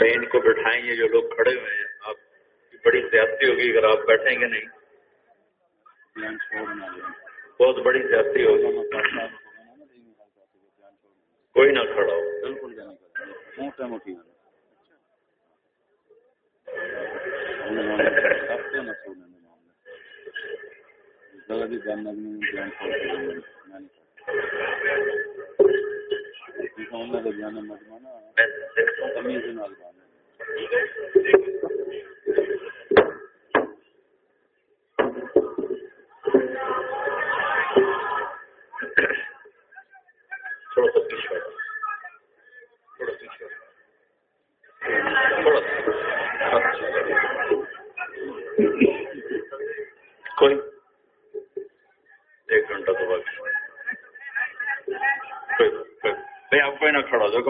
ان کو بٹھائیں گے جو لوگ کھڑے ہوئے ہیں۔ آپ کی بڑی زیادتی ہوگی اگر آپ بیٹھیں گے نہیں۔ بہت بڑی زیادتی ہوگی۔ کوئی نہ کھڑا ہو۔ بالکل والا بھی جاننا مجموعہ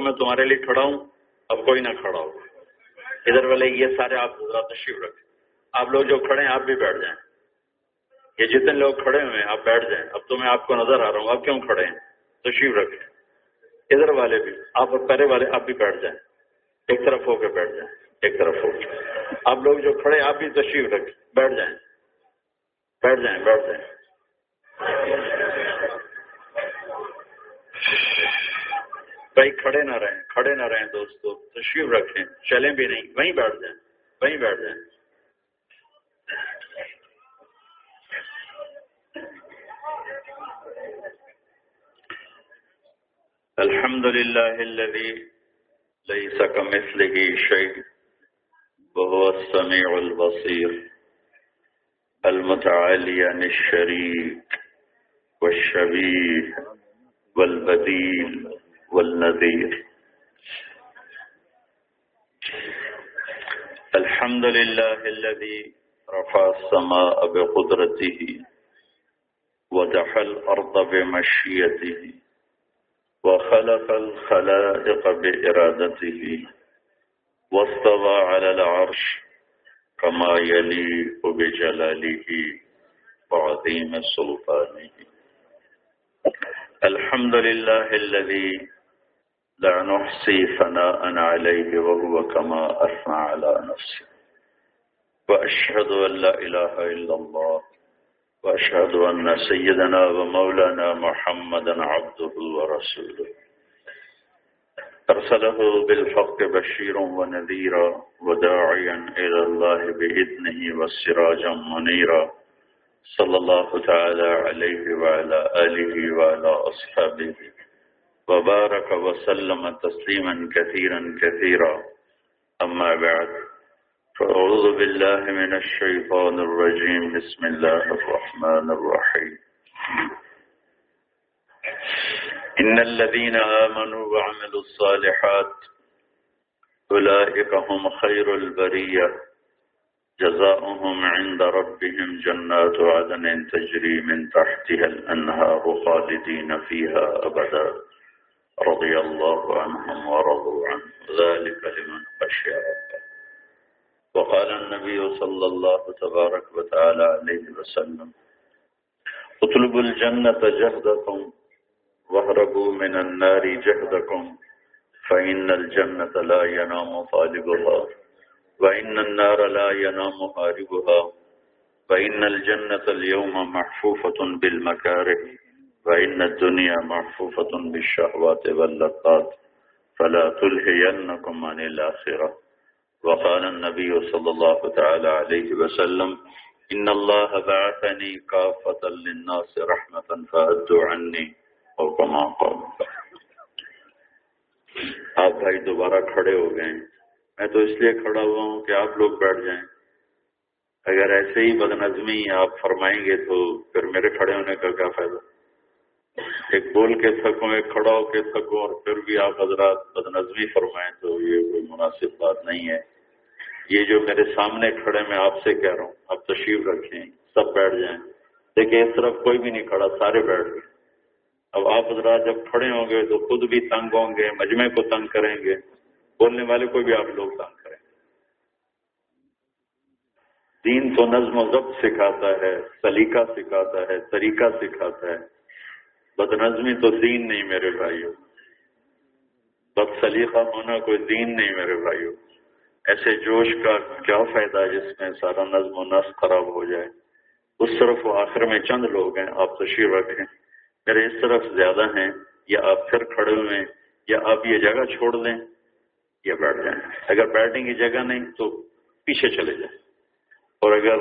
میں تمہارے لیے کھڑا ہوں، اب کوئی نہ کھڑا ہو۔ ادھر والے، یہ سارے آپ حضرات تشریف رکھیں۔ آپ لوگ جو کھڑے ہیں، آپ بھی بیٹھ جائیں۔ یہ جتنے لوگ کھڑے ہوئے ہیں، آپ بیٹھ جائیں۔ اب تو میں آپ کو نظر آ رہا ہوں، آپ کیوں کھڑے ہیں؟ تشریف رکھیں۔ ادھر والے بھی، آپ پہلے والے، آپ بھی بیٹھ جائیں۔ ایک طرف ہو کے بیٹھ جائیں۔ ایک طرف ہو کے۔ آپ لوگ جو کھڑے آپ بھی تشریف رکھیں۔ بیٹھ جائیں۔ بیٹھ جائیں بیٹھ جائیں۔ بھائی کھڑے نہ رہیں، کھڑے نہ رہیں دوستو، تشریف رکھیں، چلیں بھی نہیں، وہیں بیٹھ جائیں، وہیں بیٹھ جائیں۔ الحمد لله الذي ليس كمثله شيء وهو السميع البصير المتعالي عن الشريك والشبيه والبديل والنذير. الحمد لله الذي رفع السماء بقدرته ودح الأرض بمشيته وخلق الخلائق بإرادته واستوى على العرش كما يليق بجلاله وعظيم سلطانه. الحمد لله الذي لا نحصي ثناء عليه وهو كما أثنى على نفسه. وأشهد أن لا إله إلا الله. وأشهد أن سيدنا ومولانا محمدا عبده ورسوله. أرسله بالحق بشيرا ونذيرا وداعيا إلى الله بإذنه والسراجا منيرا. صلى الله تعالى عليه وعلى آله وعلى أصحابه. وبارك وسلم تسليما كثيرا كثيرا. أما بعد فأعوذ بالله من الشيطان الرجيم. بسم الله الرحمن الرحيم. إن الذين آمنوا وعملوا الصالحات أولئك هم خير البرية. جزاؤهم عند ربهم جنات عدن تجري من تحتها الأنهار خالدين فيها أبدا. رضي الله عنهم ورضوا عنه ذلك لمن خشي ربه. وقال النبي صلى الله تبارك وتعالى عليه وسلم اطلبوا الجنة جهدكم واهربوا من النار جهدكم فإن الجنة لا ينام طالبها وإن النار لا ينام هاربها فإن الجنة اليوم محفوفة بالمكاره وإن الدنيا محفوفة بالشهوات واللقات فلا تلهينكم عن الآخرة. وقال النبي صلى الله تعالى عليه وسلم، إن الله بعثني كافة للناس رحمة فأدوا عني أو كما قال. آپ بھائی دوبارہ کھڑے ہو گئے ہیں۔ میں تو اس لیے کھڑا ہوا ہوں کہ آپ لوگ بیٹھ جائیں۔ اگر ایسے ہی بد نظمی آپ فرمائیں گے تو پھر میرے کھڑے ہونے کا کیا فائدہ؟ ایک بول کے تھکوں ایک کھڑا ہو کے تھکوں اور پھر بھی آپ حضرات بد نظمی فرمائیں تو یہ کوئی مناسب بات نہیں ہے۔ یہ جو میرے سامنے کھڑے میں آپ سے کہہ رہا ہوں، آپ تشریف رکھیں، سب بیٹھ جائیں۔ دیکھیں، اس طرف کوئی بھی نہیں کھڑا، سارے بیٹھ گئے۔ اب آپ حضرات جب کھڑے ہوں گے تو خود بھی تنگ ہوں گے، مجمع کو تنگ کریں گے۔ بولنے والے کو بھی آپ لوگ تنگ کریں۔ دین تو نظم و ضبط سکھاتا ہے، سلیقہ سکھاتا ہے، طریقہ سکھاتا ہے۔ بد نظمی تو دین نہیں میرے بھائیوں بد سلیقہ ہونا کوئی دین نہیں میرے بھائیوں ایسے جوش کا کیا فائدہ جس میں سارا نظم و نسق خراب ہو جائے؟ اس طرف وہ آخر میں چند لوگ ہیں، آپ تشریف رکھیں۔ میرے اس طرف زیادہ ہیں، یا آپ پھر کھڑے ہوئے ہیں، یا آپ یہ جگہ چھوڑ دیں۔ یا بیٹھ جائیں۔ اگر بیٹھنے کی جگہ نہیں تو پیچھے چلے جائیں۔ اور اگر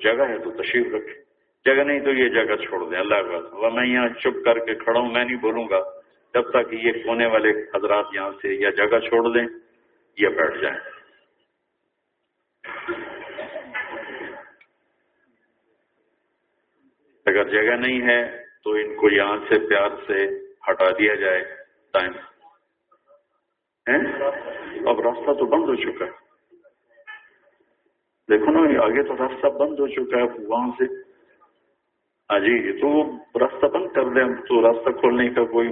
جگہ ہے تو تشریف رکھیں۔ جگہ نہیں تو یہ جگہ چھوڑ دیں، اللہ کا میں یہاں چپ کر کے کھڑا ہوں، میں نہیں بولوں گا۔ جب تک یہ کونے والے حضرات یہاں سے یا جگہ چھوڑ دیں یا بیٹھ جائیں۔ اگر جگہ نہیں ہے تو ان کو یہاں سے پیار سے ہٹا دیا جائے۔ ٹائم۔ اب راستہ تو بند ہو چکا ہے۔ دیکھو نا، آگے تو راستہ بند ہو چکا ہے، وہاں سے جی تو راستہ بند کر دیں، تو راستہ کھولنے کا کوئی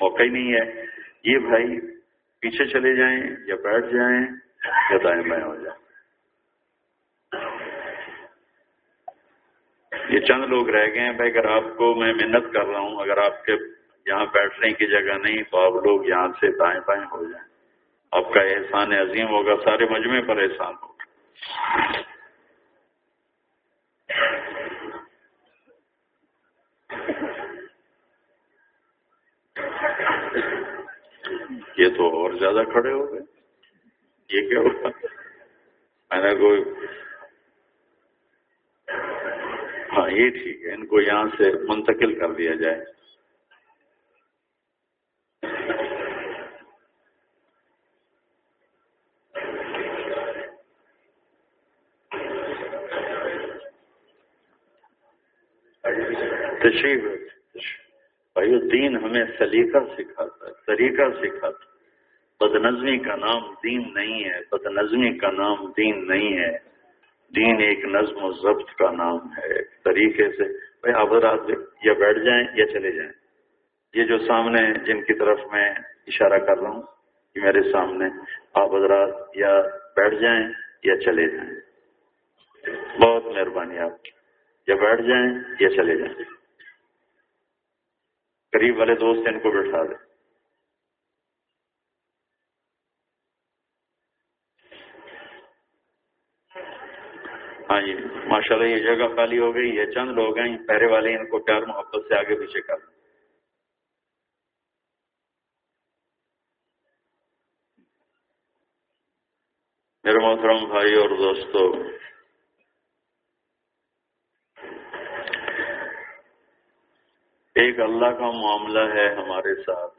موقع ہی نہیں ہے۔ یہ بھائی پیچھے چلے جائیں یا بیٹھ جائیں، یا دائیں بائیں ہو جائیں۔ یہ چند لوگ رہ گئے ہیں۔ بھائی، اگر آپ کو میں محنت کر رہا ہوں، اگر آپ کے یہاں بیٹھنے کی جگہ نہیں، تو آپ لوگ یہاں سے دائیں بائیں ہو جائیں۔ آپ کا احسان عظیم ہوگا، سارے مجمع پر احسان ہوگا۔ یہ تو اور زیادہ کھڑے ہو گئے۔ یہ کیا ہوگا میں نے کوئی ہاں یہ ٹھیک ہے۔ ان کو یہاں سے منتقل کر دیا جائے۔ تشریف۔ بھائی دین ہمیں سلیقہ سکھاتا ہے طریقہ سکھاتا ہے۔ بد نظمی کا نام دین نہیں ہے بد نظمی کا نام دین نہیں ہے۔ دین ایک نظم و ضبط کا نام ہے، ایک طریقے سے۔ بھائی، آپ رات یا بیٹھ جائیں یا چلے جائیں۔ یہ جو سامنے جن کی طرف میں اشارہ کر رہا ہوں کہ میرے سامنے۔ آپ حضرات یا بیٹھ جائیں یا چلے جائیں۔ بہت مہربانی آپ۔ کی یا بیٹھ جائیں یا چلے جائیں۔ قریب والے دوست ان کو بٹھا دیں ہاں جی ماشاء اللہ یہ جگہ خالی ہو گئی، یہ چند لوگ ہیں پہرے والے ان کو پیار محبت سے آگے پیچھے کر۔ میرے محترم بھائی اور دوستو ایک اللہ کا معاملہ ہے ہمارے ساتھ۔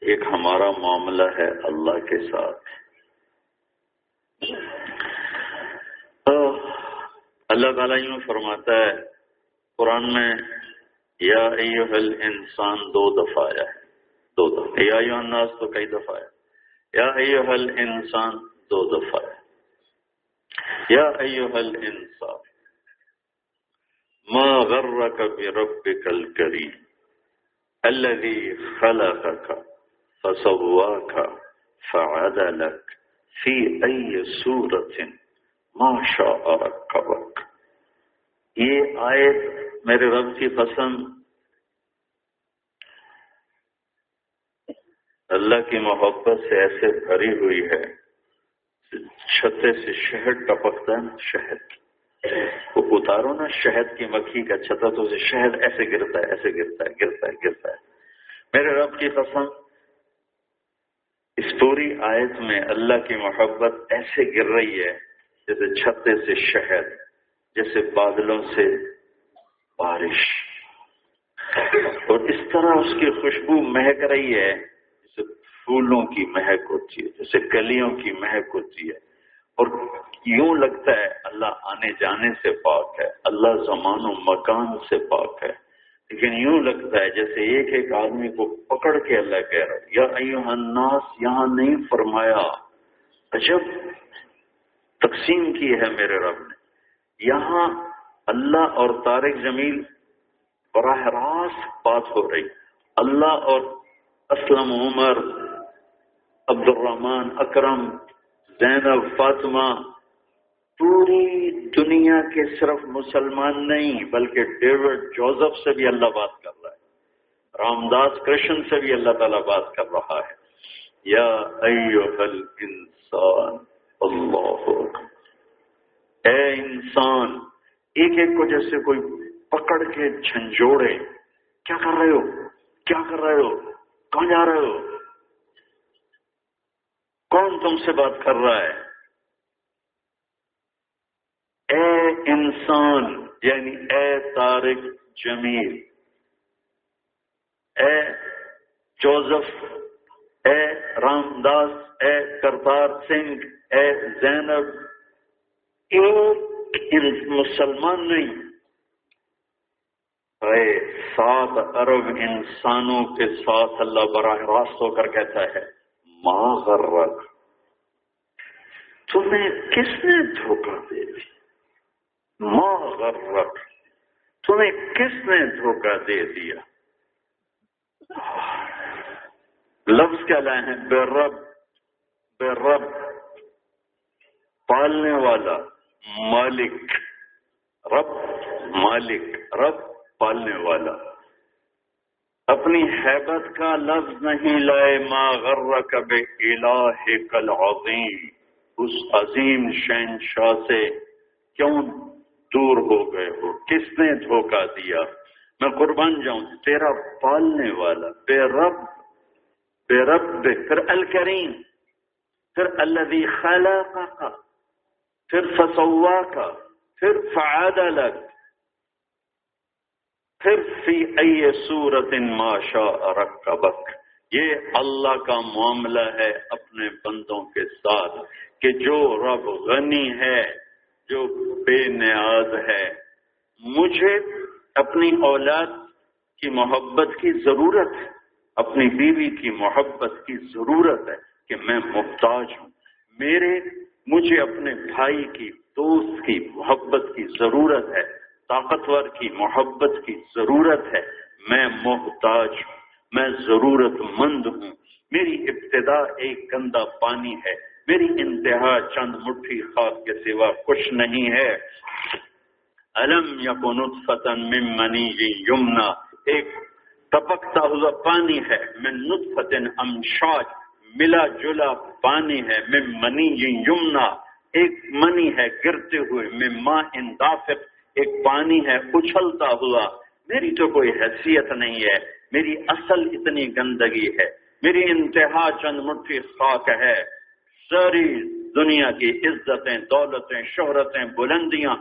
ایک ہمارا معاملہ ہے اللہ کے ساتھ۔ اللہ تعالیٰ یوں فرماتا ہے، قرآن میں، یا ایوہل انسان دو دفعہ آیا ہے۔ دو دفعہ۔ یا ایوہ الناس تو کئی دفعہ آیا۔ یا ایوہل انسان دو دفعہ ہے یا ایوہل انسان ما غرك بربك الكريم الذي خلقك فسواك فعدلك في أي سورة ما شاء ركبك یہ آیت میرے رب کی پسند اللہ کی محبت سے ایسے بھری ہوئی ہے، چھتے سے شہد ٹپکتا ہے شہد وہ اتارو نا شہد کی مکھی کا چھتا تو اسے شہد ایسے گرتا ہے، ایسے گرتا ہے گرتا ہے گرتا ہے۔ میرے رب کی قسم اس پوری آیت میں اللہ کی محبت ایسے گر رہی ہے جیسے چھتے سے شہد، جیسے بادلوں سے بارش۔ اور اس طرح اس کی خوشبو مہک رہی ہے، جیسے پھولوں کی مہک ہوتی ہے، جیسے کلیوں کی مہک ہوتی ہے۔ اور یوں لگتا ہے اللہ آنے جانے سے پاک ہے، اللہ زمان و مکان سے پاک ہے۔ لیکن یوں لگتا ہے جیسے ایک ایک آدمی کو پکڑ کے اللہ کہہ رہا یا ایوہ الناس، یہاں نہیں فرمایا۔ عجب تقسیم کی ہے میرے رب نے۔ یہاں اللہ اور طارق جمیل براہ راست بات ہو رہی۔ اللہ اور اسلم عمر عبد الرحمان اکرم زینب، فاطمہ، پوری دنیا کے صرف مسلمان نہیں، بلکہ ڈیوڈ جوزف سے بھی اللہ بات کر رہا ہے رام داس کرشن سے بھی اللہ تعالیٰ بات کر رہا ہے۔ یا انسان اللہ۔ اے انسان، ایک ایک کو جیسے کوئی پکڑ کے جھنجھوڑے کیا کر رہے ہو؟ کیا کر رہے ہو؟ کہاں جا رہے ہو؟ تم سے بات کر رہا ہے۔ اے انسان یعنی اے تارک جمیل، اے جوزف، اے رام داس اے کرتار سنگھ، اے زینب، ایک مسلمان نہیں، اے سات ارب انسانوں کے ساتھ اللہ براہ راست ہو کر کہتا ہے ماں غرق تمہیں کس نے دھوکہ دے دی ماں غرق تمہیں کس نے دھوکہ دے دیا؟ لفظ کیا لائے ہیں؟ بے رب بے رب، پالنے والا مالک، رب مالک، رب پالنے والا۔ اپنی حیبت کا لفظ نہیں لائے، ما غر کب الہ کل عظیم اس عظیم شہنشاہ سے کیوں دور ہو گئے ہو؟ کس نے دھوکہ دیا؟ میں قربان جاؤں تیرا پالنے والا، بے رب بے رب پھر الکریم، پھر اللہ خالق کا پھر فسوا کا پھر فعاد پھر فی ائی صورت ماشا رکھ یہ اللہ کا معاملہ ہے اپنے بندوں کے ساتھ۔ کہ جو رب غنی ہے، جو بے نیاز ہے، مجھے اپنی اولاد کی محبت کی ضرورت ہے، اپنی بیوی کی محبت کی ضرورت ہے کہ میں محتاج ہوں۔ میرے، مجھے اپنے بھائی کی، دوست کی محبت کی ضرورت ہے، طاقتور کی محبت کی ضرورت ہے۔ میں محتاج ہوں، میں ضرورت مند ہوں۔ میری ابتدا ایک گندا پانی ہے۔ میری انتہا چند مٹھی خاص کے سوا کچھ نہیں ہے۔ علم یا کو نطفتن من منی یمنا ایک ٹپکتا ہوا پانی ہے۔ میں نطفت امشاج۔ ملا جلا پانی ہے۔ میں منی یمنا ایک منی ہے گرتے ہوئے۔ میں ماں اندافت ایک پانی ہے اچھلتا ہوا۔ میری تو کوئی حیثیت نہیں ہے۔ میری اصل اتنی گندگی ہے۔ میری انتہا چند مٹھی خاک ہے۔ ساری دنیا کی عزتیں، دولتیں، شہرتیں، بلندیاں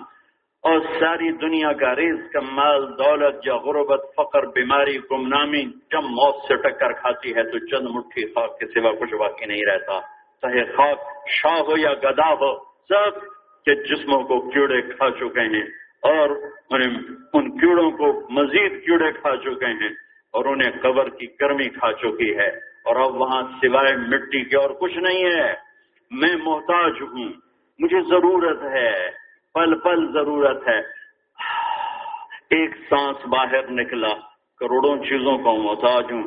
اور ساری دنیا کا ریز کا مال، دولت، یا غربت، فقر، بیماری، گمنامی جب موت سے ٹکر کھاتی ہے تو چند مٹھی خاک کے سوا کچھ باقی نہیں رہتا۔ چاہے خاک شاہ ہو یا گدا ہو، سب کے جسموں کو کیڑے کھا چکے ہیں اور ان کیڑوں کو مزید کیڑے کھا چکے ہیں اور انہیں قبر کی گرمی کھا چکی ہے اور اب وہاں سوائے مٹی کے اور کچھ نہیں ہے۔ میں محتاج ہوں۔ مجھے ضرورت ہے، پل پل ضرورت ہے۔ ایک سانس باہر نکلا، کروڑوں چیزوں کو محتاج ہوں۔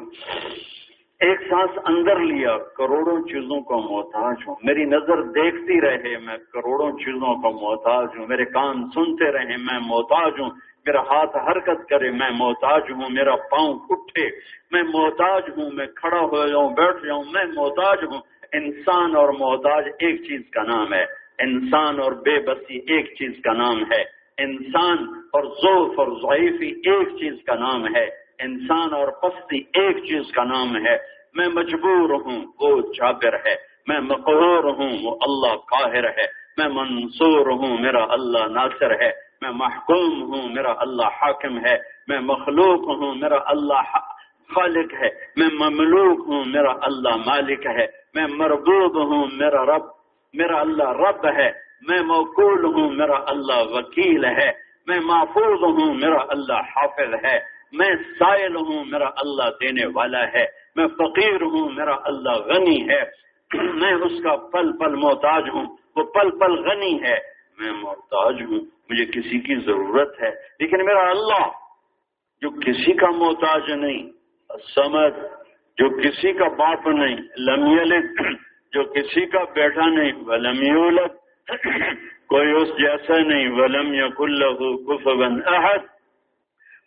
ایک سانس اندر لیا، کروڑوں چیزوں کو محتاج ہوں۔ میری نظر دیکھتی رہے، میں کروڑوں چیزوں کو محتاج ہوں۔ میرے کان سنتے رہے، میں محتاج ہوں۔ میرا ہاتھ حرکت کرے، میں محتاج ہوں۔ میرا پاؤں اٹھے، میں محتاج ہوں۔ میں کھڑا ہو جاؤں، بیٹھ جاؤں، میں محتاج ہوں۔ انسان اور محتاج ایک چیز کا نام ہے۔ انسان اور بے بسی ایک چیز کا نام ہے۔ انسان اور ذوف اور ضعیفی ایک چیز کا نام ہے۔ انسان اور پستی ایک چیز کا نام ہے۔ میں مجبور ہوں، وہ جابر ہے۔ میں مقہور ہوں، وہ اللہ قاہر ہے۔ میں منصور ہوں، میرا اللہ ناصر ہے۔ میں محکوم ہوں، میرا اللہ حاکم ہے۔ میں مخلوق ہوں، میرا اللہ خالق ہے۔ میں مملوک ہوں، میرا اللہ مالک ہے۔ میں مربوب ہوں، میرا رب، میرا اللہ رب ہے۔ میں موقول ہوں، میرا اللہ وکیل ہے۔ میں محفوظ ہوں، میرا اللہ حافظ ہے۔ میں سائل ہوں، میرا اللہ دینے والا ہے۔ میں فقیر ہوں، میرا اللہ غنی ہے۔ میں اس کا پل پل محتاج ہوں، وہ پل پل غنی ہے۔ میں محتاج ہوں، مجھے کسی کی ضرورت ہے۔ لیکن میرا اللہ، جو کسی کا محتاج نہیں سمجھ جو کسی کا باپ نہیں لمیل جو کسی کا بیٹا نہیں، ولم یولد، کوئی اس جیسا نہیں، ولم یا کل کفون احد،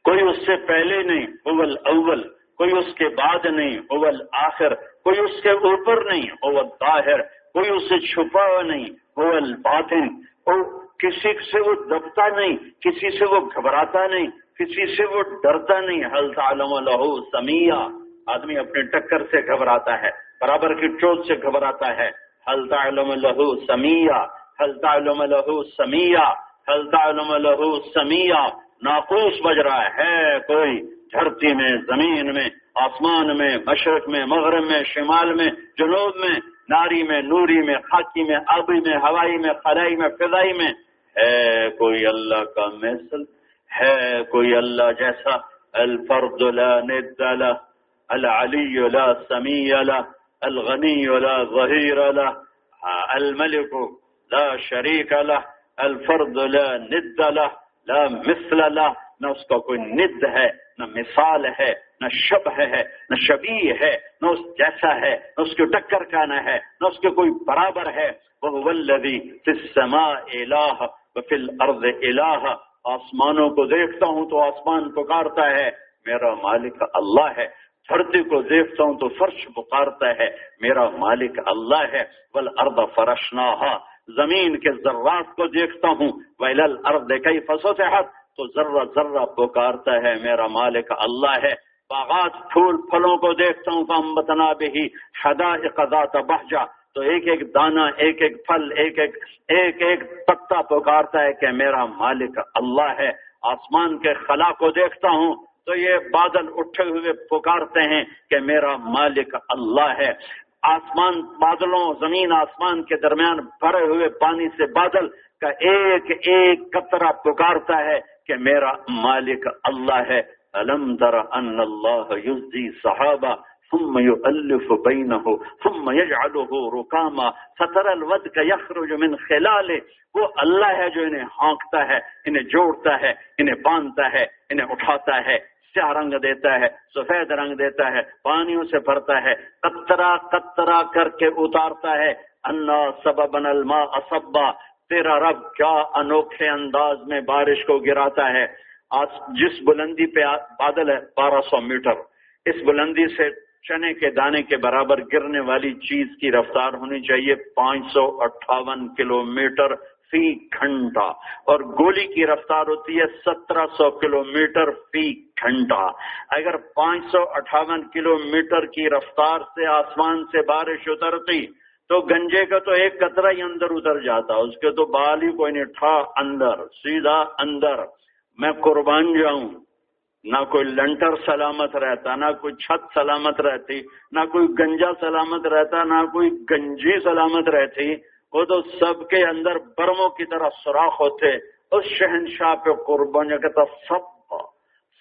کوئی اس سے پہلے نہیں اول اول کوئی اس کے بعد نہیں اول آخر کوئی اس کے اوپر نہیں اول طاہر کوئی اس سے چھپا ہوا نہیں اول باطن اور کسی سے وہ دبتا نہیں، کسی سے وہ گھبراتا نہیں، کسی سے وہ ڈرتا نہیں حل تعلم لہو سمیہ آدمی اپنے ٹکر سے گھبراتا ہے، برابر کی چوٹ سے گھبراتا ہے۔ حل تعلم لہو سمیہ حل تعلم لہو سمیہ حل تعلم لہو سمیہ ناقوس بج رہا ہے کوئی۔ دھرتی میں، زمین میں، آسمان میں، مشرق میں، مغرب میں، شمال میں، جنوب میں، ناری میں، نوری میں، خاکی میں، آبی میں، ہوائی میں، خلائی میں، فضائی میں۔ ہے کوئی اللہ کا مثل؟ ہے کوئی اللہ جیسا؟ الفرد لا ند له۔ العلی لا سمیع له الغنی لا ظہیر له الملک لا شریک له، الفرد لا ند له، لا مثل له، نہ اس کا کوئی ند ہے، نہ مثال ہے، نہ شب ہے، نہ شبی ہے، نہ اس جیسا ہے، نہ اس کے ٹکر کا نہ ہے، نہ اس کے کوئی برابر ہے۔ وہ ولدی السماء الہ وفی الارض الہ آسمانوں کو دیکھتا ہوں تو آسمان پکارتا ہے۔ میرا مالک اللہ ہے۔ دھرتی کو دیکھتا ہوں تو فرش پکارتا ہے، میرا مالک اللہ ہے ول ارد فرشنا زمین کے ذرات کو دیکھتا ہوں ویل ارد کئی فسو سے ہاتھ تو ذرہ ذرہ پکارتا ہے، میرا مالک اللہ ہے۔ باغات، پھول، پھلوں کو دیکھتا ہوں تو بتنا بھی حدا اقدا بہجا تو ایک ایک دانہ ایک ایک پھل، ایک ایک ایک ایک پتا پکارتا ہے کہ میرا مالک اللہ ہے۔ آسمان کے خلا کو دیکھتا ہوں تو یہ بادل اٹھے ہوئے پکارتے ہیں کہ میرا مالک اللہ ہے۔ آسمان بادلوں، زمین آسمان کے درمیان بھرے ہوئے پانی سے بادل کا ایک ایک قطرہ پکارتا ہے کہ میرا مالک اللہ ہے۔ علم در ان اللہ یزی صحابہ ثم يؤلف بينه ثم يجعله ركاما فتر الودك يخرج من خلاله۔ وہ اللہ ہے جو انہیں ہانکتا ہے، انہیں جوڑتا ہے، انہیں باندھتا ہے، انہیں اٹھاتا ہے۔ سیاہ رنگ دیتا ہے، سفید رنگ دیتا ہے، پانیوں سے بھرتا ہے قطرہ قطرہ کر کے اتارتا ہے۔ انا سبب الماء اسبا تیرا رب کیا انوکھے انداز میں بارش کو گراتا ہے۔ جس بلندی پہ بادل ہے، بارہ سو میٹر۔ اس بلندی سے چنے کے دانے کے برابر گرنے والی چیز کی رفتار ہونی چاہیے۔ پانچ سو اٹھاون کلو میٹر۔ فی گھنٹہ اور گولی کی رفتار ہوتی ہے سترہ سو کلو میٹر فی گھنٹہ۔ اگر پانچ سو اٹھاون کلو میٹر کی رفتار سے آسمان سے بارش اترتی، تو گنجے کا تو ایک قطرہ ہی اندر اتر جاتا، اس کے تو بال ہی کوئی نہیں، ٹھا اندر، سیدھا اندر۔ میں قربان جاؤں، نہ کوئی لنٹر سلامت رہتا، نہ کوئی چھت سلامت رہتی، نہ کوئی گنجا سلامت رہتا، نہ کوئی گنجی سلامت رہتی۔ وہ تو سب کے اندر برموں کی طرح سوراخ ہوتے، اس شہنشاہ پہ قربان کہتا، سب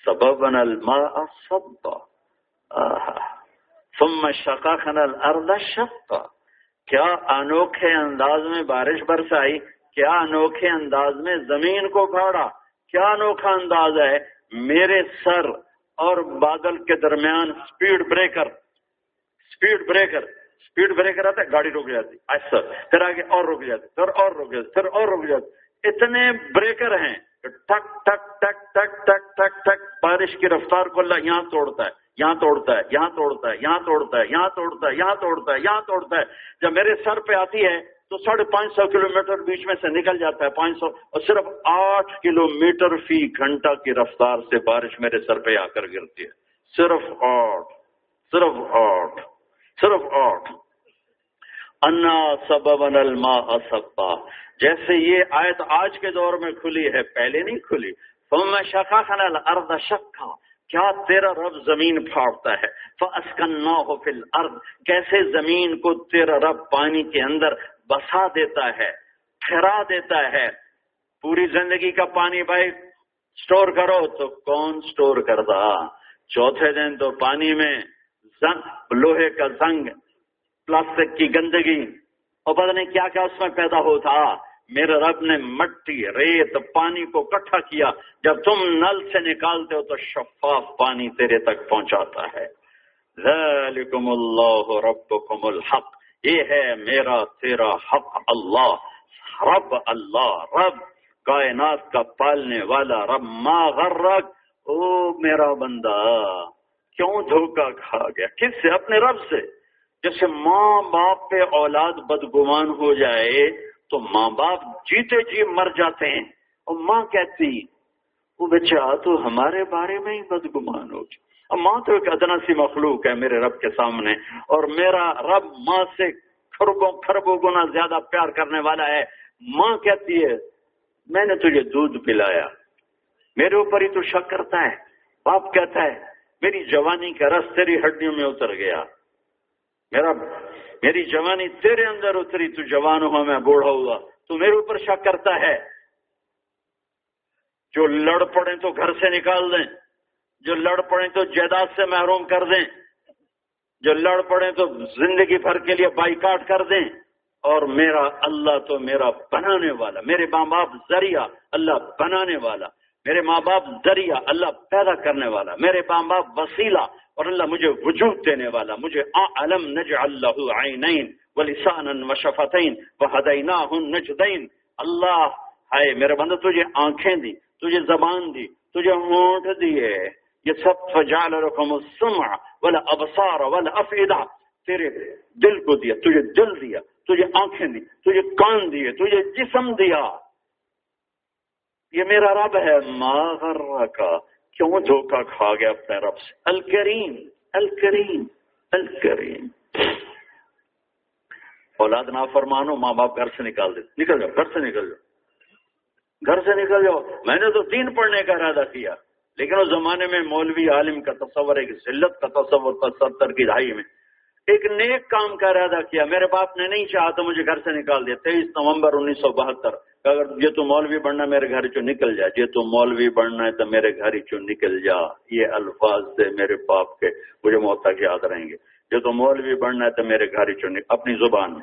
سبب الماء، سب. ثم شقاقنا الارض شقا کیا انوکھے انداز میں بارش برسائی؟ کیا انوکھے انداز میں زمین کو پھاڑا؟ کیا انوکھا انداز ہے؟ میرے سر اور بادل کے درمیان speed breaker speed breaker speed breaker آتا ہے گاڑی رک جاتی ایسا پھر آگے اور رک جاتی پھر اور رک جاتی پھر اور رک جاتی اتنے بریکر ہیں ٹک ٹک ٹک ٹک ٹک ٹک ٹک بارش کی رفتار کو اللہ یہاں توڑتا ہے یہاں توڑتا ہے یہاں توڑتا ہے یہاں توڑتا ہے یہاں توڑتا ہے یہاں توڑتا ہے یہاں توڑتا ہے جب میرے سر پہ آتی ہے تو ساڑھے پانچ سو کلو میٹر بیچ میں سے نکل جاتا ہے پانچ سو اور صرف آٹھ کلو میٹر فی گھنٹہ کی رفتار سے بارش میرے سر پہ آ کر گرتی ہے صرف آٹھ صرف آٹھ صرف آٹھ انا سبب الما سبا جیسے یہ آیت آج کے دور میں کھلی ہے، پہلے نہیں کھلی۔ تو میں شکا خنل ارد شکا کیا تیرا رب زمین پھاڑتا ہے؟ فَأَسْكَنَّاهُ ہو فل کیسے زمین کو تیرا رب پانی کے اندر بسا دیتا ہے ٹھہرا دیتا ہے۔ پوری زندگی کا پانی بھائی سٹور کرو تو کون سٹور کرتا؟ چوتھے دن تو پانی میں زنگ، لوہے کا زنگ، پلاسٹک کی گندگی۔ اور پتہ نہیں کیا کیا اس میں پیدا ہوتا میرے رب نے مٹی، ریت، پانی کو کٹھا کیا۔ جب تم نل سے نکالتے ہو تو شفاف پانی تیرے تک پہنچاتا ہے۔ ذالکم اللہ ربکم الحق۔ یہ ہے میرا، تیرا حق اللہ۔ رب اللہ، رب۔ کائنات کا پالنے والا رب۔ ما غرق او میرا بندہ۔ کیوں دھوکا کھا گیا؟ کس سے؟ اپنے رب سے۔ جیسے ماں باپ پہ اولاد بدگمان ہو جائے تو ماں باپ جیتے جی مر جاتے ہیں۔ اور ماں کہتی وہ بچہ تو ہمارے بارے میں ہی بدگمان ہوگی اب ماں تو ایک ادنا سی مخلوق ہے میرے رب کے سامنے۔ اور میرا رب ماں سے خربوں خربوں گنا زیادہ پیار کرنے والا ہے۔ ماں کہتی ہے، میں نے تجھے دودھ پلایا۔ میرے اوپر ہی تو شک کرتا ہے۔ باپ کہتا ہے میری جوانی کا رس تیری ہڈیوں میں اتر گیا۔ میرا میری جوانی تیرے اندر اتری، تو جوان ہوا میں، بوڑھا ہوا۔ تو میرے اوپر شک کرتا ہے۔ جو لڑ پڑے تو گھر سے نکال دیں۔ جو لڑ پڑے تو جائیداد سے محروم کر دیں۔ جو لڑ پڑے تو زندگی بھر کے لیے بائیکاٹ کر دیں۔ اور میرا اللہ تو میرا بنانے والا، میرے ماں باپ ذریعہ اللہ بنانے والا۔ میرے ماں باپ ذریعہ اللہ پیدا کرنے والا، میرے ماں باپ وسیلہ اور اللہ مجھے وجود دینے والا، مجھے علم نج اللہ عینین ولسان و شفتین نجدین۔ اللہ، ہائے میرے بندہ، تجھے آنکھیں دی، تجھے زبان دی، تجھے ہونٹ دیے یہ سب فجال رقم السمع ولا ابصار ولا افیدہ تیرے دل کو دیا، تجھے دل دیا، تجھے آنکھیں دی، تجھے کان دیے، تجھے جسم دیا۔ یہ میرا رب ہے۔ ماغر کا کیوں دھوکا کھا گیا اپنے رب سے؟ الکریم الکریم الکریم۔ اولاد نہ فرمانو ماں باپ گھر سے نکال دے۔ نکل جاؤ، گھر سے نکل جاؤ۔ گھر سے نکل جاؤ۔ میں نے تو دین پڑھنے کا ارادہ کیا، لیکن اس زمانے میں مولوی عالم کا تصور ہے کہ ذلت کا تصور تھا ستر کی دہائی میں۔ ایک نیک کام کا ارادہ کیا۔ میرے باپ نے نہیں چاہا تو مجھے گھر سے نکال دیا۔ تیئیس نومبر انیس سو بہتر۔ اگر یہ تو مولوی بننا میرے گھر چو نکل جا یہ تو مولوی بننا ہے تو میرے گھر چو نکل جا۔ یہ الفاظ سے میرے باپ کے، مجھے موت تک یاد رہیں گے۔ یہ تو مولوی بننا ہے تو میرے گھر چو اپنی زبان میں۔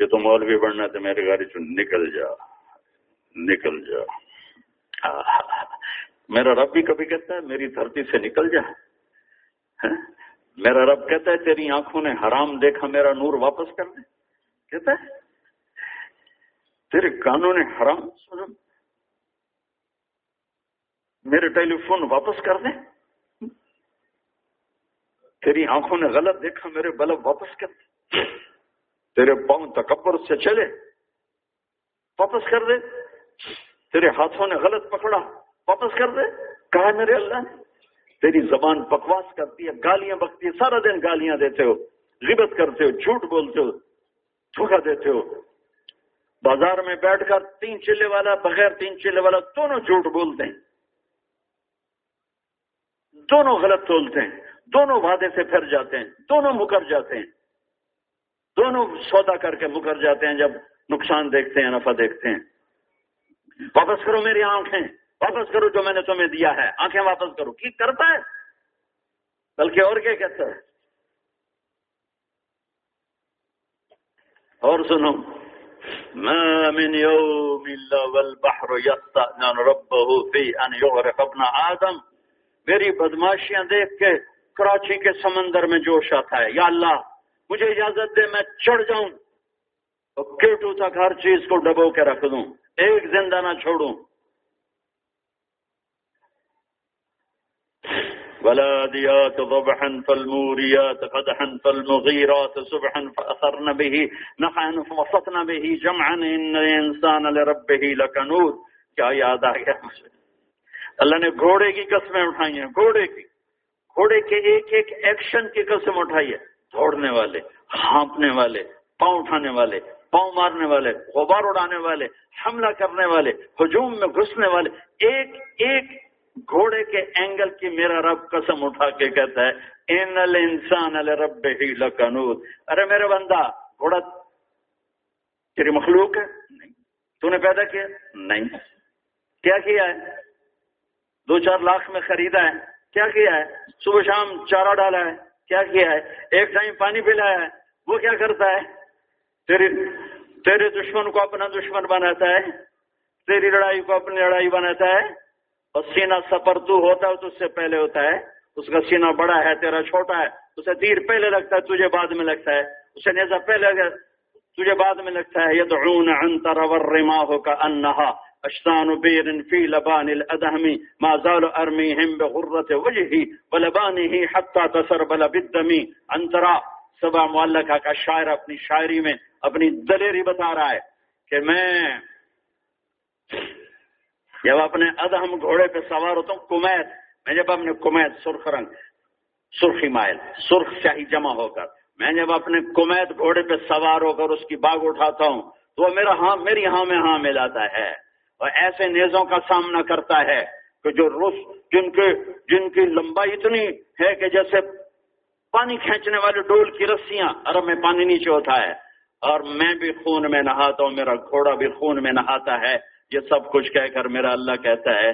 یہ تو مولوی بننا ہے تو میرے گھر چو نکل جا۔ نکل جا۔ میرا رب بھی کبھی کہتا ہے، میری دھرتی سے نکل جا۔ ہاں؟ میرا رب کہتا ہے، تیری آنکھوں نے حرام دیکھا، میرا نور واپس کر دے۔ کہتا ہے تیرے کانوں نے حرام سنا میرے ٹیلی فون واپس کر دیں۔ تیری آنکھوں نے غلط دیکھا، میرے بلب واپس کر دے تیرے پاؤں تکبر سے چلے، واپس کر دے تیرے ہاتھوں نے غلط پکڑا، واپس کر دے کہا میرے اللہ نے، تیری زبان بکواس کرتی ہے، گالیاں بکتی ہے، سارا دن گالیاں دیتے ہو غبت کرتے ہو، جھوٹ بولتے ہو دھوکا دیتے ہو۔ بازار میں بیٹھ کر تین چلے والا بغیر تین چلے والا دونوں جھوٹ بولتے ہیں۔ دونوں غلط بولتے ہیں۔ دونوں وعدے سے پھر جاتے ہیں۔ دونوں مکر جاتے ہیں۔ دونوں سودا کر کے مکر جاتے ہیں جب نقصان دیکھتے ہیں، نفع دیکھتے ہیں۔ واپس کرو میری آنکھیں۔ واپس کرو جو میں نے تمہیں دیا ہے۔ آنکھیں واپس کرو۔ کی کرتا ہے؟ بلکہ اور کیا کہتا ہے؟ اور سنو۔ من يوم إلا والبحر يستأذن ربه في أن يغرق ابن آدم۔ میری بدماشیاں دیکھ کے کراچی کے سمندر میں جوش آتا ہے۔ یا اللہ، مجھے اجازت دے، میں چڑھ جاؤں۔ کیٹو تک ہر چیز کو ڈبو کے رکھ دوں۔ ایک زندہ نہ چھوڑوں۔ والاديات ضبحا فالموريات قدحا فالمغيرات سبحا فأثرن به، نحن فوسطن به جمعا، إن الإنسان لربه لكنود. کیا یاد آ گیا مجھے؟ اللہ نے گھوڑے کی قسمیں اٹھائی ہیں، گھوڑے کی۔ گھوڑے کے ایک ایک ایکشن کی قسم اٹھائی ہے۔ دوڑنے والے، ہانپنے والے، پاؤں اٹھانے والے، پاؤں مارنے والے، غبار اڑانے والے، حملہ کرنے والے، ہجوم میں گھسنے والے، ایک ایک گھوڑے کے اینگل کی میرا رب قسم اٹھا کے کہتا ہے ان انسان رب ہی لکنود ارے میرے بندہ، گھوڑا تیری مخلوق ہے؟ تو نے پیدا کیا؟ نہیں۔ کیا کیا ہے؟ دو چار لاکھ میں خریدا ہے۔ کیا کیا ہے؟ صبح شام چارہ ڈالا ہے۔ کیا کیا ہے؟ ایک ٹائم پانی پلایا ہے۔ وہ کیا کرتا ہے؟ تیری، تیرے دشمن کو اپنا دشمن بناتا ہے۔ تیری لڑائی کو اپنی لڑائی بناتا ہے۔ اور سینہ سفر تو ہوتا ہے تو اس سے پہلے ہوتا ہے۔ اس کا سینہ بڑا ہے، تیرا چھوٹا ہے۔ اسے تیر پہلے لگتا ہے، تجھے بعد میں لگتا ہے۔ اسے نیزا پہلے تجھے بعد میں لگتا ہے، یدعون عنتر ورماہ کا انہا اشتان بیر فی لبان الادہمی ما زال ارمیہم بغرت وجہی ولبانہی حتی تسربل بالدمی انترا سبا معلقہ کا شاعر اپنی شاعری میں اپنی دلیری بتا رہا ہے کہ میں جب اپنے ادہم گھوڑے پہ سوار ہوتا ہوں کمیت میں جب اپنے کمیت سرخ رنگ سرخی مائل سرخ شاہی جمع ہو کر، میں جب اپنے کمیت گھوڑے پہ سوار ہو کر اس کی باغ اٹھاتا ہوں، تو وہ میرا ہاں میری ہاں میں ہاں ملاتا ہے۔ اور ایسے نیزوں کا سامنا کرتا ہے کہ جو رس، جن کے، جن کی لمبائی اتنی ہے کہ جیسے پانی کھینچنے والے ڈول کی رسیاں عرب میں پانی نیچے ہوتا ہے۔ اور میں بھی خون میں نہاتا ہوں، میرا گھوڑا بھی خون میں نہاتا ہے۔ یہ سب کچھ کہہ کر میرا اللہ کہتا ہے،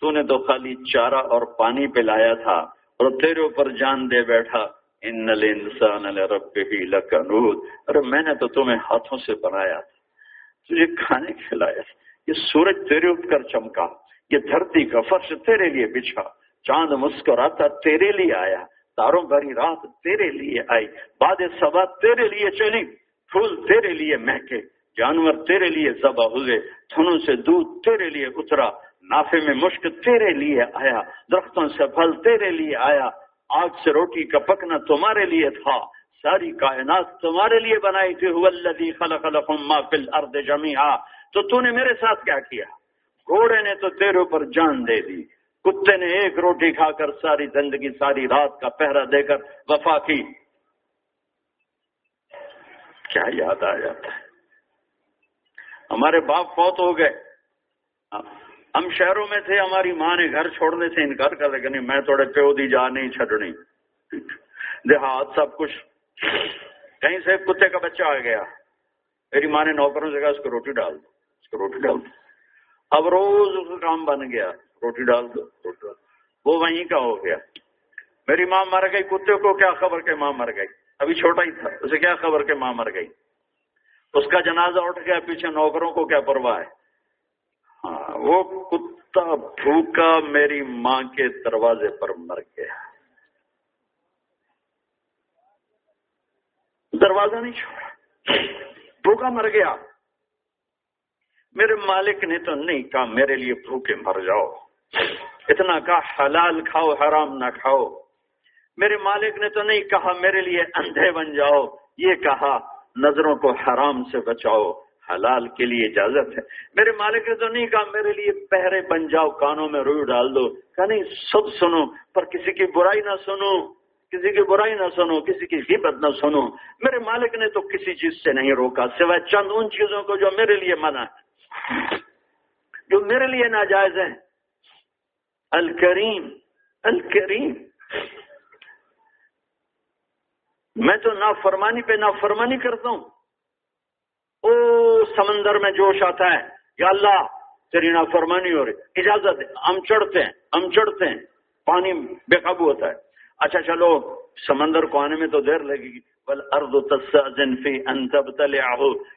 تو نے تو خالی چارہ اور پانی پلایا تھا اور تیرے اوپر جان دے بیٹھا۔ ان انسان رب لکنود۔ ارے، میں نے تو تمہیں ہاتھوں سے بنایا تھا۔ تجھے کھانے کھلایا یہ سورج تیرے کر چمکا۔ یہ دھرتی کا فرش تیرے لیے بچھا۔ چاند مسکراتا تیرے لیے آیا۔ تاروں بھری رات تیرے لیے آئی۔ باد سبا تیرے لیے چلی پھول تیرے لیے مہکے۔ جانور تیرے لیے ذبح ہوئے، تھنوں سے دودھ تیرے لیے اترا، نافے میں مشک تیرے لیے آیا، درختوں سے پھل تیرے لیے آیا، آگ سے روٹی کا پکنا تمہارے لیے تھا، ساری کائنات تمہارے لیے بنائی تھی خلق لكم ما الارض جميعا تو تو نے میرے ساتھ کیا کیا؟ گھوڑے نے تو تیرے اوپر جان دے دی۔ کتے نے ایک روٹی کھا کر ساری زندگی، ساری رات کا پہرا دے کر وفا کی۔ کیا یاد آ جاتا ہے؟ ہمارے باپ فوت ہو گئے۔ ہم شہروں میں تھے، ہماری ماں نے گھر چھوڑنے سے انکار کر رہے نہیں، میں تھوڑے پیو دی جا نہیں چھڑنی دیہات سب کچھ، کہیں سے کتے کا بچہ آ گیا۔ میری ماں نے نوکروں سے کہا، اس کو روٹی ڈال دو، اس کو روٹی ڈال دو۔ اب روز اس کا کام بن گیا، روٹی ڈال دو، روٹی ڈال وہ وہیں کا ہو گیا۔ میری ماں مر گئی، کتے کو کیا خبر کہ ماں مر گئی؟ ابھی چھوٹا ہی تھا، اسے کیا خبر کہ ماں مر گئی؟ اس کا جنازہ اٹھ گیا، پیچھے نوکروں کو کیا پرواہ ہے؟ ہاں وہ کتا بھوکا میری ماں کے دروازے پر مر گیا۔ دروازہ نہیں چھوڑا، بھوکا مر گیا۔ میرے مالک نے تو نہیں کہا، میرے لیے بھوکے مر جاؤ۔ اتنا کہا، حلال کھاؤ، حرام نہ کھاؤ۔ میرے مالک نے تو نہیں کہا، میرے لیے اندھے بن جاؤ۔ یہ کہا نظروں کو حرام سے بچاؤ، حلال کے لیے اجازت ہے۔ میرے مالک نے تو نہیں کہا، میرے لیے پہرے بن جاؤ، کانوں میں روئی ڈال دو۔ کہا نہیں، سب سنو، پر کسی کی برائی نہ سنو، کسی کی برائی نہ سنو، کسی کی غیبت نہ سنو۔ میرے مالک نے تو کسی چیز سے نہیں روکا، سوائے چند ان چیزوں کو جو میرے لیے منع ہے جو میرے لیے ناجائز ہیں۔ الکریم الکریم۔ میں تو نافرمانی پہ نافرمانی کرتا ہوں۔ او سمندر میں جوش آتا ہے۔ یا اللہ، تیری نافرمانی ہو رہی اجازت ہم چڑھتے ہیں۔ ہم چڑھتے ہیں۔ پانی بے قابو ہوتا ہے۔ اچھا چلو، سمندر کو آنے میں تو دیر لگے گی۔ بل ارد فی انتب تلے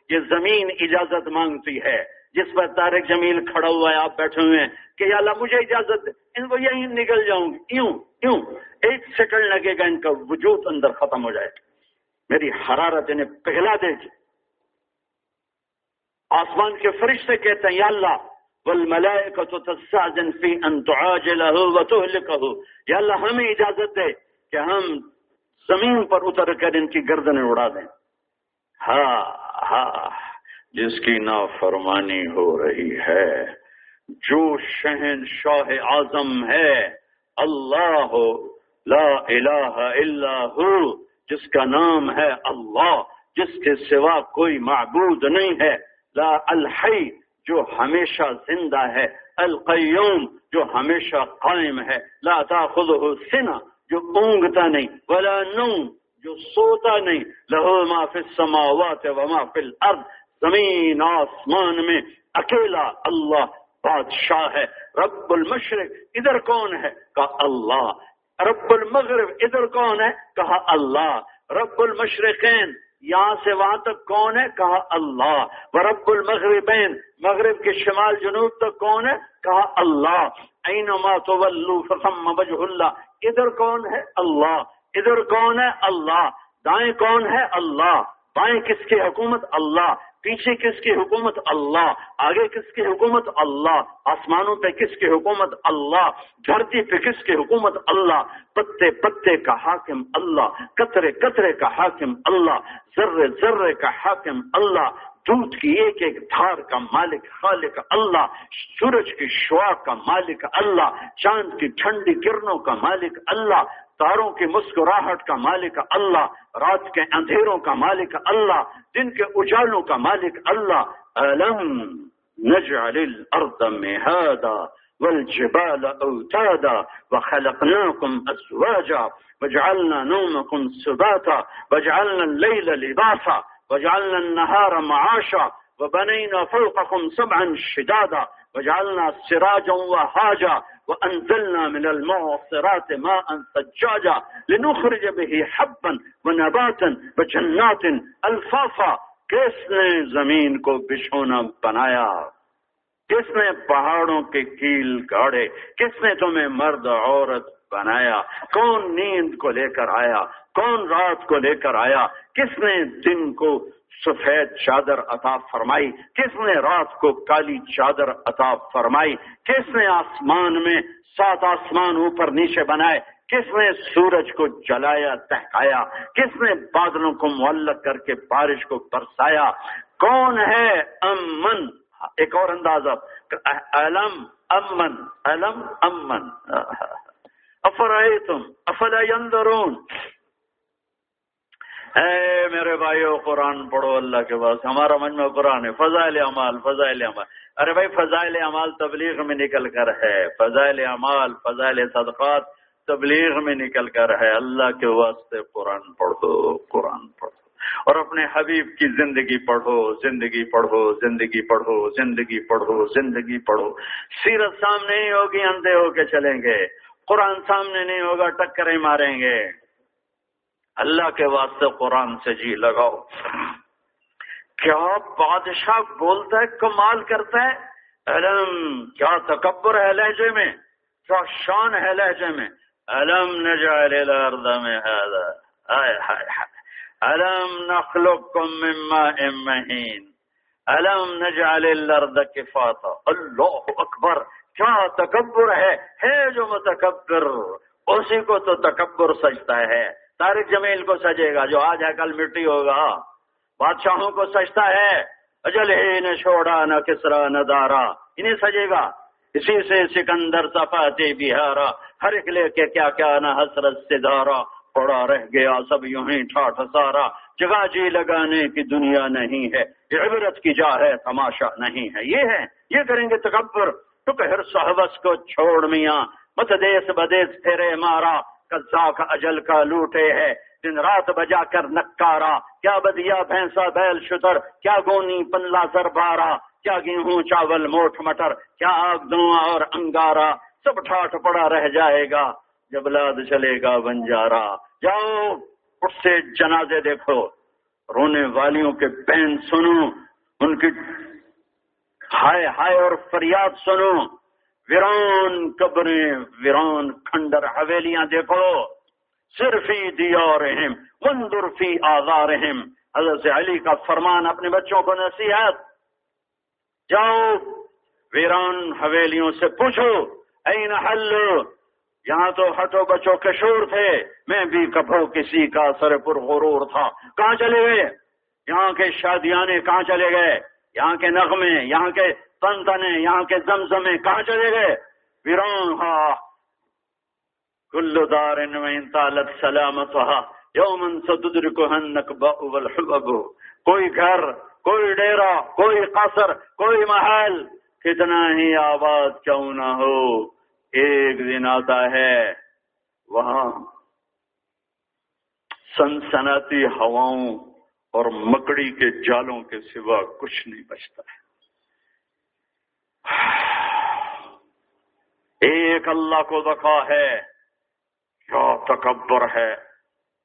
یہ زمین اجازت مانگتی ہے۔ جس پر طارق جمیل کھڑا ہوا ہے، آپ بیٹھے ہوئے ہیں کہ یا اللہ، مجھے اجازت دے۔ ان کو یہیں نکل جاؤں گی۔ یوں یوں۔ ایک سیکنڈ لگے گا، ان کا وجود اندر ختم ہو جائے۔ میری حرارت انہیں پہلا دے گی۔ آسمان کے فرشتے کہتے ہیں، یا اللہ تستاذن في ان تعاجله وتهلكه یا اللہ، ہمیں اجازت دے کہ ہم زمین پر اتر کر ان کی گردنیں اڑا دیں۔ ہاں ہاں جس کی نافرمانی ہو رہی ہے، جو شہن شاہ اعظم ہے، اللہ، لا الہ الا ہو، جس کا نام ہے اللہ، جس کے سوا کوئی معبود نہیں ہے۔ لا الحی، جو ہمیشہ زندہ ہے۔ القیوم، جو ہمیشہ قائم ہے۔ لا تاخذہ سنہ جو اونگتا نہیں، ولا نوم جو سوتا نہیں، لہو ما فی السماوات و ما فی الارض، زمین، آسمان میں اکیلا اللہ بادشاہ ہے، رب المشرق ادھر کون ہے؟ کہا اللہ۔ رب المغرب ادھر کون ہے؟ کہا اللہ۔ رب المشرقین، یہاں سے وہاں تک کون ہے؟ کہا اللہ۔ ورب المغربین، مغرب کے شمال جنوب تک کون ہے؟ کہا اللہ۔ اینما تولو فثم وجہ اللہ۔ ادھر کون ہے اللہ؟ ادھر کون ہے اللہ؟ دائیں کون ہے اللہ؟ بائیں کس کی حکومت اللہ؟ پیچھے کس کی حکومت اللہ؟ آگے کس کی حکومت اللہ؟ آسمانوں پہ کس کی حکومت اللہ؟ دھرتی پہ کس کی حکومت اللہ؟ پتے پتے کا حاکم اللہ، قطرے قطرے کا حاکم اللہ، ذرے ذرے کا حاکم اللہ دودھ کی ایک ایک دھار کا مالک، خالق اللہ، سورج کی شعا کا مالک اللہ، چاند کی ٹھنڈی کرنوں کا مالک اللہ، تاروں کی مسکراہٹ کا مالک اللہ، رات کے اندھیروں کا مالک اللہ، دن کے اجالوں کا مالک اللہ۔ علم نجعل الارض مهادا والجبال اوتادا وخلقناكم ازواجا وجعلنا نومكم سباتا وجعلنا الليل لباسا۔ وجعلنا النهار معاشا وبنينا فوقكم سبعا شدادا وجعلنا سراجا وهاجا وأنزلنا من المعصرات ماء سجاجا لنخرج به حبا ونباتا وجنات الفافا کس نے زمین کو بچھونا بنایا؟ کس نے پہاڑوں کے کیل گاڑے؟ کس نے تمہیں مرد عورت بنایا؟ کون نیند کو لے کر آیا؟ کون رات کو لے کر آیا؟ کس نے دن کو سفید چادر عطا فرمائی؟ کس نے رات کو کالی چادر عطا فرمائی؟ کس نے آسمان میں سات آسمان اوپر نیچے بنائے؟ کس نے سورج کو جلایا، تہکایا؟ کس نے بادلوں کو معلق کر کے بارش کو برسایا؟ کون ہے امن؟ ایک اور انداز علم امن علم امن۔ افرائے تم افلا یندرون اے میرے بھائیو، قرآن پڑھو اللہ کے پاس، ہمارا مجمع قرآن ہے، فضائل اعمال فضائل اعمال۔ ارے بھائی، فضائل اعمال تبلیغ میں نکل کر ہے۔ فضائل اعمال، فضائل صدقات تبلیغ میں نکل کر ہے۔ اللہ کے واسطے قرآن پڑھو قرآن پڑھو۔ اور اپنے حبیب کی زندگی پڑھو زندگی پڑھو زندگی پڑھو زندگی پڑھو زندگی پڑھو۔ سیرت سامنے ہی ہوگی، اندھے ہو کے چلیں گے۔ قرآن سامنے نہیں ہوگا ٹکرے ماریں گے۔ اللہ کے واسطے قرآن سے جی لگاؤ۔ کیا بادشاہ بولتا ہے، کمال کرتا ہے؟ علم، کیا تکبر ہے لہجے میں؟ کیا شان ہے لہجے میں؟ علم نجعل الارض میں علم نخلقکم من ماء مہین علم نجعل الارض کفاتا۔ اللہ اکبر۔ کیا تکبر ہے ہے جو متکبر، اسی کو تو تکبر سجتا ہے۔ تارک جمیل کو سجے گا، جو آج ہے، کل مٹی ہوگا۔ بادشاہوں کو سجتا ہے۔ اجل ہی نہ چھوڑا، نہ کسرا، نہ دارا۔ انہیں سجے گا۔ اسی سے سکندر صفاتے بہارا۔ ہر ایک لے کے کیا کیا، نہ حسرت سے دھارا۔ پڑا رہ گیا، سب یوں ہی ٹھاٹ سارا۔ جگہ جی لگانے کی دنیا نہیں ہے۔ عبرت کی جا ہے، تماشا نہیں ہے۔ یہ ہے، یہ کریں گے تکبر۔ تو ہر صحبت کو چھوڑ میاں۔ مت دیس بدیس تیرے مارا۔ کا اجل کا لوٹے ہے۔ دن رات بجا کر نکارا۔ کیا بدیا بھینسا بیل شتر۔ کیا گونی پنلا سر بارا۔ کیا گیہوں چاول موٹ مٹر۔ کیا آگ دواں اور انگارا۔ سب ٹھاٹ پڑا رہ جائے گا۔ جب لاد چلے گا بنجارا۔ جاؤ، اس سے جنازے دیکھو۔ رونے والیوں کے پین سنو۔ ان کی ہائے ہائے اور فریاد سنو۔ ویران قبریں، ویران کھنڈر حویلیاں دیکھو۔ صرف ہی دیا رحم وندر فی آزارہم حضرت علی کا فرمان اپنے بچوں کو نصیحت۔ جاؤ، ویران حویلیوں سے پوچھو این حل؟ یہاں تو ہٹو بچوں کے شور تھے۔ میں بھی کبھو کسی کا سر پر غرور تھا۔ کہاں چلے گئے؟ یہاں کے شادیانے کہاں چلے گئے؟ یہاں کے نغمے، یہاں کے تن تنے یہاں کے زمزمے کہاں چلے گئے؟ ویران ہا کل دار طالت سلامت یومن سدر کو کوئی گھر، کوئی ڈیرا کوئی قصر، کوئی محل، کتنا ہی آباد کیوں نہ ہو۔ ایک دن آتا ہے، وہاں سنسناتی ہواؤں اور مکڑی کے جالوں کے سوا کچھ نہیں بچتا ہے۔ ایک اللہ کو دکھا ہے، کیا تکبر ہے۔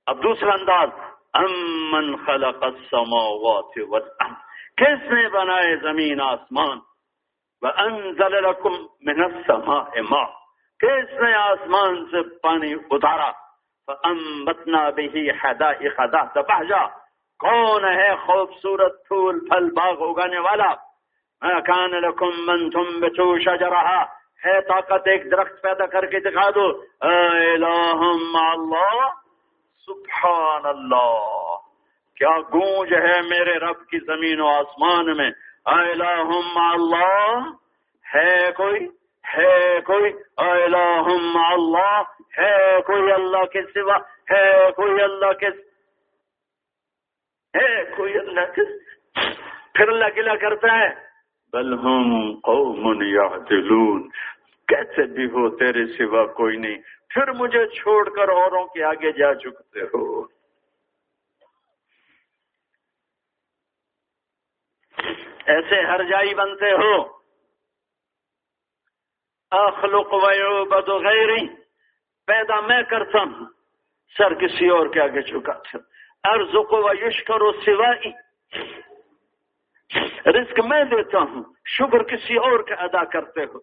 اب دوسرا انداز، امن خلق السماوات والارض۔ کس نے بنائے زمین، آسمان؟ وانزل لکم من السماء ماء۔ کس نے آسمان سے پانی اتارا؟ فانبتنا به حدائق ذات بہجا کون ہے خوبصورت پھول پھل باغ اگانے والا؟ کان لکم من تم بچو شجرہا۔ ہے طاقت ایک درخت پیدا کر کے دکھا دو۔ الہم اللہ، سبحان اللہ۔ کیا گونج ہے میرے رب کی زمین و آسمان میں؟ الہم اللہ، ہے کوئی؟ ہے کوئی؟ الہم اللہ، ہے کوئی اللہ کے سوا؟ ہے کوئی اللہ کے ہے کوئی اللہ کے پھر اللہ گلا کرتا ہے۔ بل ہم قوم یعدلون۔ کیسے بھی ہو تیرے سوا کوئی نہیں۔ پھر مجھے چھوڑ کر اوروں کے آگے جا چکتے ہو۔ ایسے ہر جائی بنتے ہو۔ اخلق ویعبد غیری۔ پیدا میں کرتا ہوں۔ سر کسی اور کے آگے چکا ارزق و یشکر و سوائی رزق میں دیتا ہوں، شکر کسی اور کا ادا کرتے ہو۔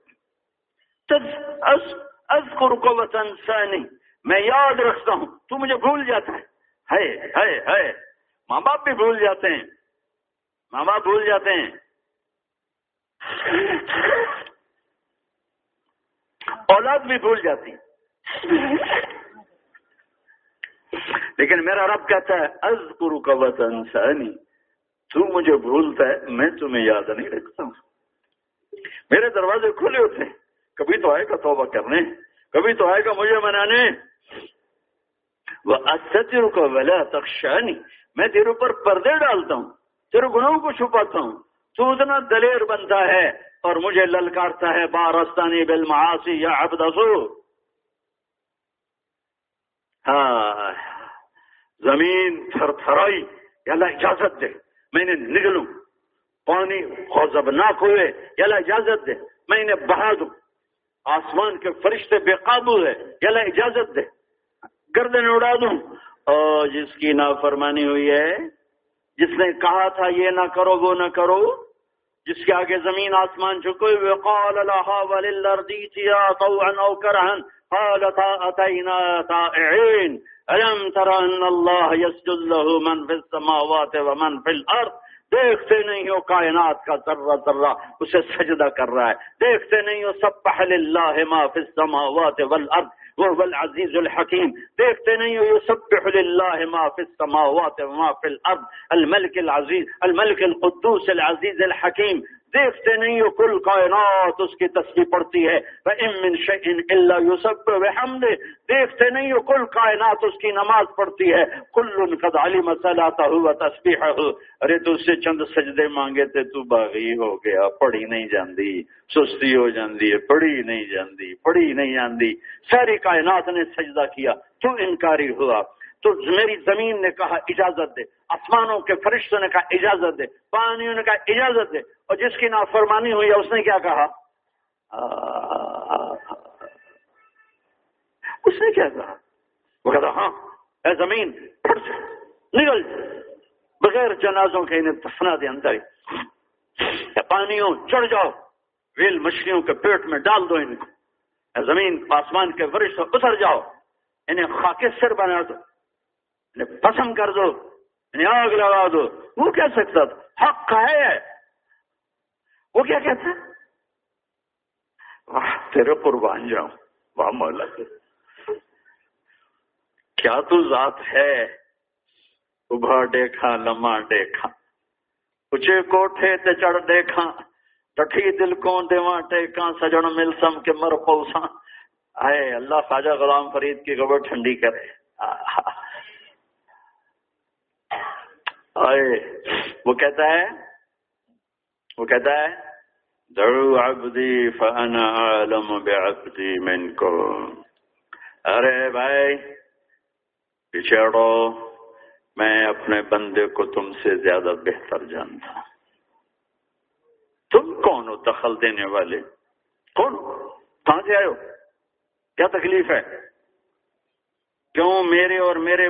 اذکر کو وطن سانی میں یاد رکھتا ہوں، تو مجھے بھول جاتا ہے ہے ہے۔ ماں باپ بھی بھول جاتے ہیں۔ ماں باپ بھول جاتے ہیں۔ اولاد بھی بھول جاتی۔ لیکن میرا رب کہتا ہے از گرو کا وطن سانی تو مجھے بھولتا ہے، میں تمہیں یاد نہیں رکھتا ہوں۔ میرے دروازے کھلے ہوتے ہیں۔ کبھی تو آئے گا توبہ کرنے، کبھی تو آئے گا مجھے منانے۔ وہ ستر کو ولا تخشانی میں تیرے اوپر پردے ڈالتا ہوں، تیرے گناہوں کو چھپاتا ہوں۔ تو اتنا دلیر بنتا ہے اور مجھے للکارتا ہے بارستانی بل یا ابدسو ہاں زمین تھر تھرائی اللہ اجازت دے، میں نے نگلوں۔ پانی خوزبناک ہوئے اللہ اجازت دے، میں نے بہا دوں۔ آسمان کے فرشتے بے قابو ہے اللہ اجازت دے۔ گردن اڑا دوں۔ اور جس کی نافرمانی ہوئی ہے، جس نے کہا تھا، یہ نہ کرو، وہ نہ کرو۔ جس کے آگے زمین آسمان چکے ہوئے، قال لها وللارض طوعا او كرها قالتا اتينا طائعين ألم ترى أن الله يسجد له من في السماوات ومن في الأرض؟ دیکھتے نہیں ہو کائنات کا ذرہ ذرہ اسے سجدہ کر رہا ہے دیکھتے نہیں ہو سب پہل اللہ ما فی السماوات والأرض وہ العزیز الحکیم دیکھتے نہیں ہو سب اللہ ما فی السماوات وما فی الأرض. الملک العزیز الملک القدوس العزیز الحکیم دیکھتے نہیں ہو کل کائنات، اس کی تصویر پڑتی ہے۔ امن اللہ یوسف وحمد دیکھتے نہیں ہو کل کائنات، اس کی نماز پڑھتی ہے۔ کل قد علی مسئلہ ہوا تصویر ہو ارے تو اس سے چند سجدے مانگے تھے، تو باغی ہو گیا، پڑھی نہیں جاندی۔ سستی ہو جاندی ہے، پڑھی نہیں جاندی، پڑھی نہیں جاندی ساری کائنات نے سجدہ کیا، تو انکاری ہوا۔ تو میری زمین نے کہا اجازت دے، آسمانوں کے فرشتوں نے کہا اجازت دے، پانیوں نے کہا اجازت دے، اور جس کی نافرمانی ہوئی ہے اس نے کیا کہا؟ اس نے کیا کہا؟ وہ کہتا ہاں اے زمین نکل بغیر جنازوں کے انہیں دفنا دے اندر پانیوں، چڑھ جاؤ، ویل مچھلیوں کے پیٹ میں ڈال دو ان کو زمین، آسمان کے ورش اتر جاؤ، انہیں خاک سر بنا دو۔ پسند کر دو آگ لگا دو۔ وہ کہہ سکتا تھا؟ حق کا ہے۔ وہ کیا کہتا واہ، تیرے قربان جاؤں۔ واہ، مولا۔ کیا تو ذات ہے؟ ابھا دیکھا لما دیکھا۔ اچھے کوٹھے تے چڑھ دیکھا۔ ٹٹھی دل کو دیواں ٹیکاں سجن مل سم کے مر پوسا آئے، اللہ خواجہ غلام فرید کی گبر ٹھنڈی کرے۔ آہ۔ وہ کہتا ہے، وہ کہتا ہے دعو عبدی فانا عالم بعبدی منکم۔ ارے بھائی، پیچھے اڑو میں اپنے بندے کو تم سے زیادہ بہتر جانتا ہوں۔ تم کون ہو دخل دینے والے؟ کون کہاں سے آئے ہو؟ کیا تکلیف ہے؟ کیوں میرے اور میرے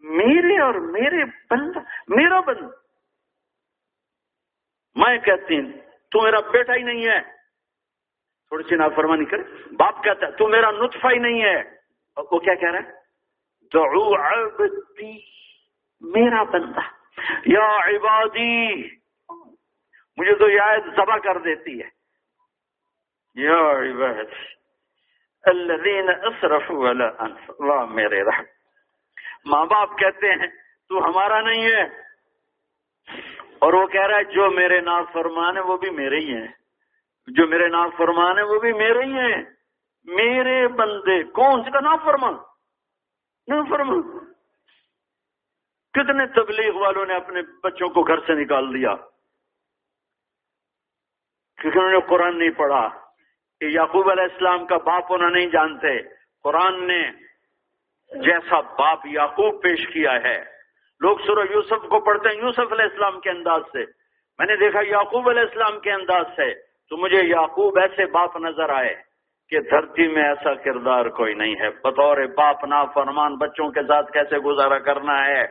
میرے اور میرے بند، میرا بند۔ میں کہتی ہوں، تو میرا بیٹا ہی نہیں ہے۔ تھوڑی سی نافرمانی کرے باپ کہتا ہے، تو میرا نطفہ ہی نہیں ہے۔ وہ کیا کہہ رہا ہے؟ دعو عبدی، میرا بندہ۔ یا عبادی، مجھے تو یہ آیت ذبح کر دیتی ہے۔ یا عبادی، الذین اسرفوا علی انفسهم میرے رحم ماں باپ کہتے ہیں، تو ہمارا نہیں ہے۔ اور وہ کہہ رہا ہے، جو میرے ناز فرمان ہے وہ بھی میرے ہی ہیں۔ جو میرے ناز فرمان ہے وہ بھی میرے ہی ہیں۔ میرے بندے، کون سے کا نام فرمان نام فرمان کتنے تبلیغ والوں نے اپنے بچوں کو گھر سے نکال دیا۔ کیونکہ انہوں نے قرآن نہیں پڑھا۔ کہ یعقوب علیہ السلام کا باپ انہوں نہیں جانتے۔ قرآن نے جیسا باپ یعقوب پیش کیا ہے۔ لوگ سورہ یوسف کو پڑھتے ہیں یوسف علیہ السلام کے انداز سے۔ میں نے دیکھا یعقوب علیہ السلام کے انداز سے۔ تو مجھے یعقوب ایسے باپ نظر آئے کہ دھرتی میں ایسا کردار کوئی نہیں ہے۔ بطور باپ نا فرمان بچوں کے ساتھ کیسے گزارا کرنا ہے۔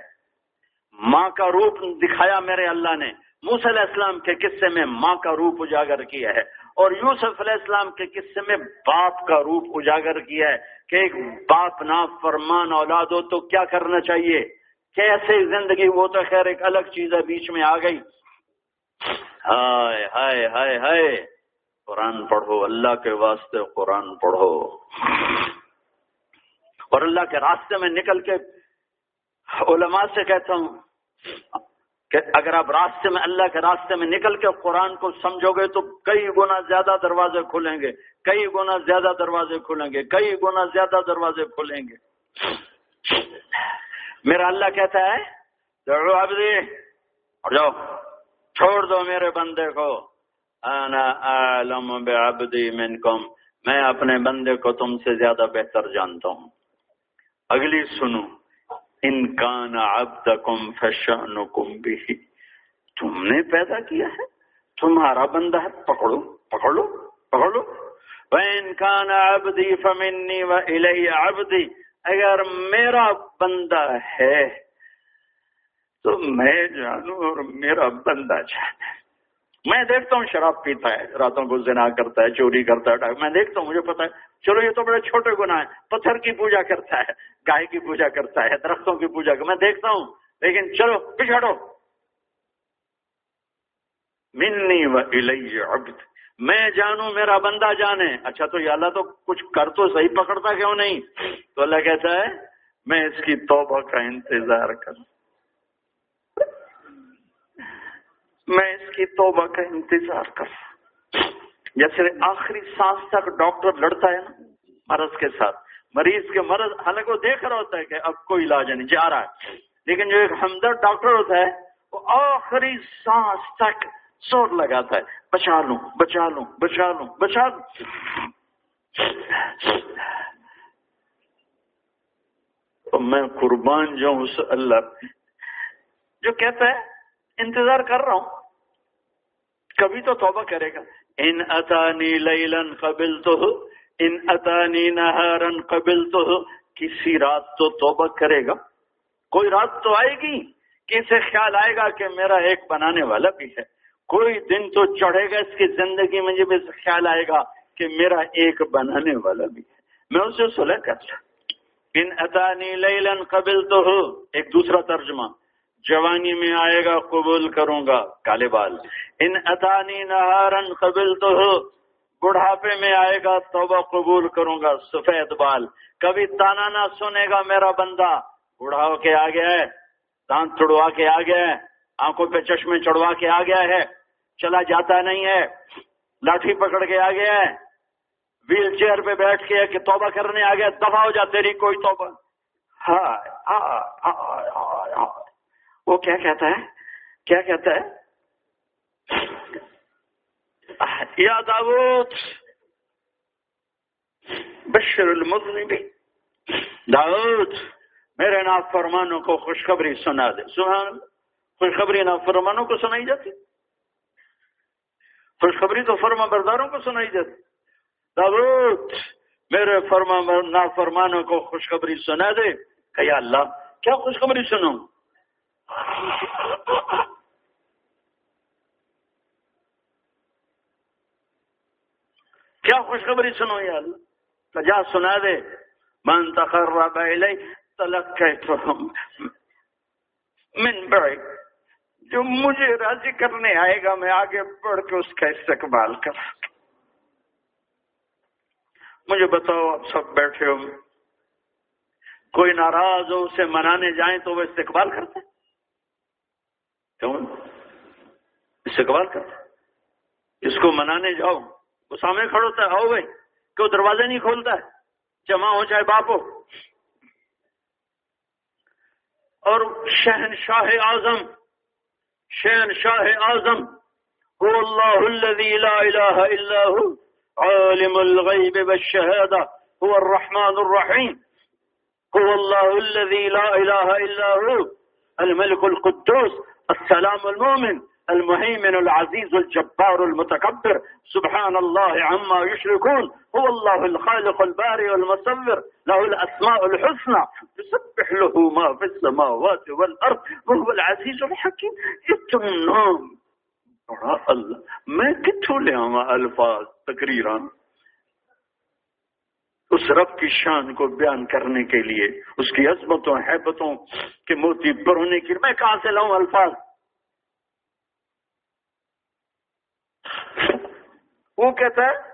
ماں کا روپ دکھایا میرے اللہ نے۔ موس علیہ السلام کے قصے میں ماں کا روپ اجاگر کیا ہے۔ اور یوسف علیہ السلام کے قصے میں باپ کا روپ اجاگر کیا ہے کہ ایک باپ نا فرمان اولاد ہو تو کیا کرنا چاہیے؟ کیسے زندگی؟ وہ تو خیر ایک الگ چیز ہے، بیچ میں آ گئی۔ ہائے ہائے ہائے ہائے۔ قرآن پڑھو، اللہ کے واسطے قرآن پڑھو۔ اور اللہ کے راستے میں نکل کے علماء سے کہتا ہوں کہ اگر آپ راستے میں اللہ کے راستے میں نکل کے قرآن کو سمجھو گے تو کئی گنا زیادہ دروازے کھلیں گے، کئی گنا زیادہ دروازے کھلیں گے، کئی گنا زیادہ دروازے کھلیں گے۔ میرا اللہ کہتا ہے عبدی، اور جاؤ، چھوڑ دو میرے بندے کو۔ انا عالم بعبدی منکم، میں اپنے بندے کو تم سے زیادہ بہتر جانتا ہوں۔ اگلی سنو۔ انکان عبدکم فشانکم بھی تم نے پیدا کیا ہے، تمہارا بندہ ہے، پکڑو پکڑو پکڑو۔ وَإِنْ عَبْدِي فَمِنِّي وَإِلَيَّ عَبْدِي اگر میرا بندہ ہے، تو میں جانوں اور میرا بندہ جانے میں دیکھتا ہوں، شراب پیتا ہے، راتوں کو زنا کرتا ہے، چوری کرتا ہے میں دیکھتا ہوں، مجھے پتا ہے چلو یہ تو بڑے چھوٹے گناہ ہیں۔ پتھر کی پوجا کرتا ہے، گائے کی پوجا کرتا ہے، درختوں کی پوجا میں دیکھتا ہوں، لیکن چلو، پچھاڑو۔ منی و عبد۔ میں جانوں، میرا بندہ جانے۔ اچھا تو یہ اللہ تو کچھ کر تو صحیح پکڑتا کیوں نہیں؟ تو اللہ کہتا ہے، میں اس کی توبہ کا انتظار کروں۔ میں اس کی توبہ کا انتظار کروں۔ جیسے آخری سانس تک ڈاکٹر لڑتا ہے نا، مرض کے ساتھ۔ مریض کے مرض حالانکہ وہ دیکھ رہا ہوتا ہے کہ اب کوئی علاج نہیں، جا رہا ہے۔ لیکن جو ایک ہمدرد ڈاکٹر ہوتا ہے، وہ آخری سانس تک زور لگاتا ہے۔ بچا لوں بچا لوں بچا لوں بچا لوں۔ میں قربان جاؤں اس اللہ۔ جو کہتا ہے، انتظار کر رہا ہوں۔ کبھی تو توبہ کرے گا۔ ان اتانی لیلن قبل تو ان اتانی نہارن قبل تو کسی رات تو توبہ کرے گا۔ کوئی رات تو آئے گی کسی خیال آئے گا کہ میرا ایک بنانے والا بھی ہے۔ کوئی دن تو چڑھے گا، اس کی زندگی میں جب اس خیال آئے گا کہ میرا ایک بنانے والا بھی ہے۔ میں اسے سلح کر ان اتانی لیلن قبل تو ہو ایک دوسرا ترجمہ۔ جوانی میں آئے گا، قبول کروں گا کالے بال۔ ان اتانی نہارن قبل تو بڑھاپے میں آئے گا، توبہ قبول کروں گا، سفید بال۔ کبھی تانا نہ سنے گا میرا بندہ۔ بوڑھا کے آ گیا ہے دانت چڑوا کے آ گیا ہے، آنکھوں پہ چشمے چڑوا کے آ گیا ہے۔ چلا جاتا نہیں ہے، لاٹھی پکڑ کے آ گیا ہے۔ ویل چیئر پہ بیٹھ کے کہ توبہ کرنے آ گیا دفاع ہو جا تیری کوئی توبہ۔ وہ کیا کہتا ہے؟ کیا کہتا ہے؟ یا داود بشر المذنبی. داود میرے نافرمانوں کو خوشخبری سنا دے. سبحان خوشخبری نافرمانوں کو سنائی جاتی. خوشخبری تو فرما برداروں کو سنائی جاتی. داود میرے فرما نافرمانوں کو خوشخبری سنا دے. کہ یا اللہ، کیا خوشخبری سنوں؟ کیا خوشخبری سنو یا اللہ؟ جا سنا دے، من تقرب الی تلقیت من بڑے جو مجھے راضی کرنے آئے گا، میں آگے بڑھ کے اس کا استقبال کر مجھے بتاؤ، آپ سب بیٹھے ہو۔ کوئی ناراض ہو، اسے منانے جائیں تو وہ استقبال کرتے کیوں؟ استقبال کرتے اس کو منانے جاؤ۔ وہ سامنے کھڑا ہوتا ہے، آؤ بھائی، کہ وہ دروازے نہیں کھولتا ہے۔ جمع ہو چاہے باپ ہو۔ اور شہن شاہ اعظم شہن شاہ اعظم، هو الله الذي لا اله الا هو، عالم الغيب والشهاده هو الرحمن الرحيم هو الله الذي لا اله الا هو الملك القدوس، السلام المؤمن۔ المهيمن العزيز الجبار المتكبر. سبحان الله عما يشركون. هو الله الخالق الباري والمصور له الأسماء الحسنى. يسبح له ما في السماوات والأرض. وهو العزيز الحكيم. اتم نام الله. ما کتوں لے آوا الفاظ تقریرا اس رب کی شان کو بیان کرنے کے لیے، اس کی عظمتوں، حیبتوں کے موتی برونے کے لیے میں کہاں سے لاؤں الفاظ؟ وہ کہتا ہے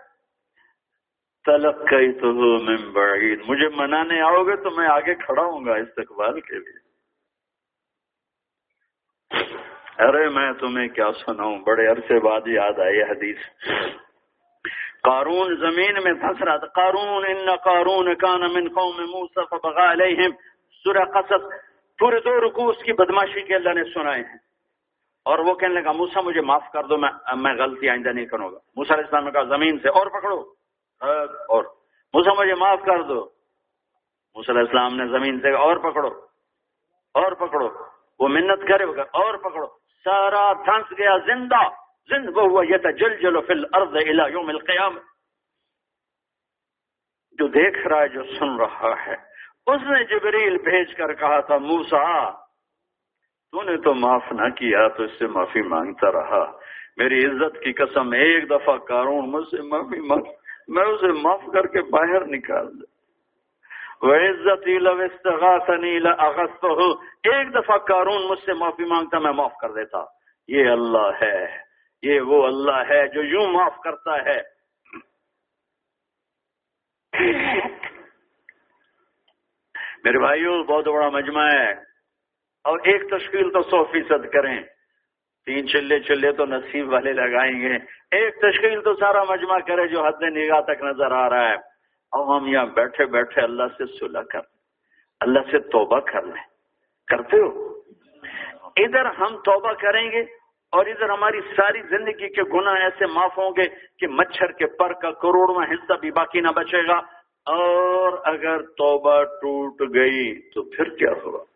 تلق کئی تو میں بعید۔ مجھے منانے آؤ گے تو میں آگے کھڑا ہوں گا استقبال کے لیے۔ ارے میں تمہیں کیا سناؤں؟ بڑے عرصے بعد یاد آئی حدیث۔ قارون زمین میں پھنس رہا تھا۔ قارون، ان قارون کان من قوم موسیٰ فبغا علیہم۔ سورہ قصص، پورے دو رکوع اس کی بدماشی کے اللہ نے سنائے ہیں۔ اور وہ کہنے لگا موسا مجھے معاف کر دو، میں میں غلطی آئندہ نہیں کروں گا۔ موسا علیہ السلام نے کہا، زمین سے اور پکڑو۔ اور۔ موسا مجھے معاف کر دو۔ موسیٰ علیہ السلام نے زمین سے اور پکڑو۔ اور پکڑو۔ وہ منت کرے اور پکڑو۔ سارا دھنس گیا زندہ۔ زند وہ ہوا یہ جل جلو فل ارض یوم القیام جو دیکھ رہا ہے، جو سن رہا ہے۔ اس نے جبریل بھیج کر کہا تھا موسا تو نے تو معاف نہ کیا، تو اس سے معافی مانگتا رہا۔ میری عزت کی قسم، ایک دفعہ کارون مجھ سے معافی مانگ، میں اسے معاف کر کے باہر نکال دوں وہ عزت ایک دفعہ کارون مجھ سے معافی مانگتا، میں معاف کر دیتا۔ یہ اللہ ہے۔ یہ وہ اللہ ہے جو یوں معاف کرتا ہے۔ میرے بھائیو، بہت بڑا مجمع ہے۔ اور ایک تشکیل تو سو فیصد کریں۔ تین چلے چلے تو نصیب والے لگائیں گے۔ ایک تشکیل تو سارا مجمع کرے جو حد نگاہ تک نظر آ رہا ہے۔ اب ہم یہاں بیٹھے بیٹھے اللہ سے صلح کر اللہ سے توبہ کر لیں۔ کرتے ہو؟ ادھر ہم توبہ کریں گے اور ادھر ہماری ساری زندگی کے گناہ ایسے معاف ہوں گے کہ مچھر کے پر کا کروڑواں حصہ بھی باقی نہ بچے گا۔ اور اگر توبہ ٹوٹ گئی تو پھر کیا ہوگا؟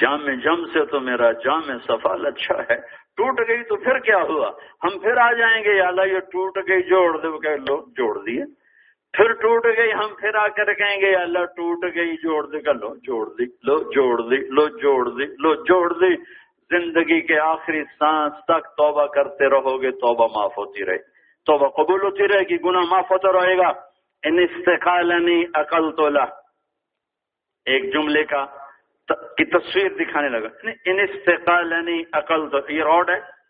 جام جم سے تو میرا جام سفال اچھا ہے۔ ٹوٹ گئی تو پھر کیا ہوا؟ ہم پھر آ جائیں گے اللہ، یہ ٹوٹ گئی، جوڑ دے۔ کہ لو جوڑ دیے۔ پھر ٹوٹ گئی، ہم پھر آ کر کہیں گے اللہ، ٹوٹ گئی، جوڑ دے۔ کہ لو جوڑ دی لو جوڑ دی لو جوڑ دی لو جوڑ دی۔ زندگی کے آخری سانس تک توبہ کرتے رہو گے، توبہ معاف ہوتی رہے۔ توبہ قبول ہوتی رہے گی، گناہ معاف ہوتا رہے گا۔ ان استقالنی عقل تولا ایک جملے کا کی تصویر دکھانے لگا۔ یعنی ان استقال یعنی عقل تو یہ روڈ ہے۔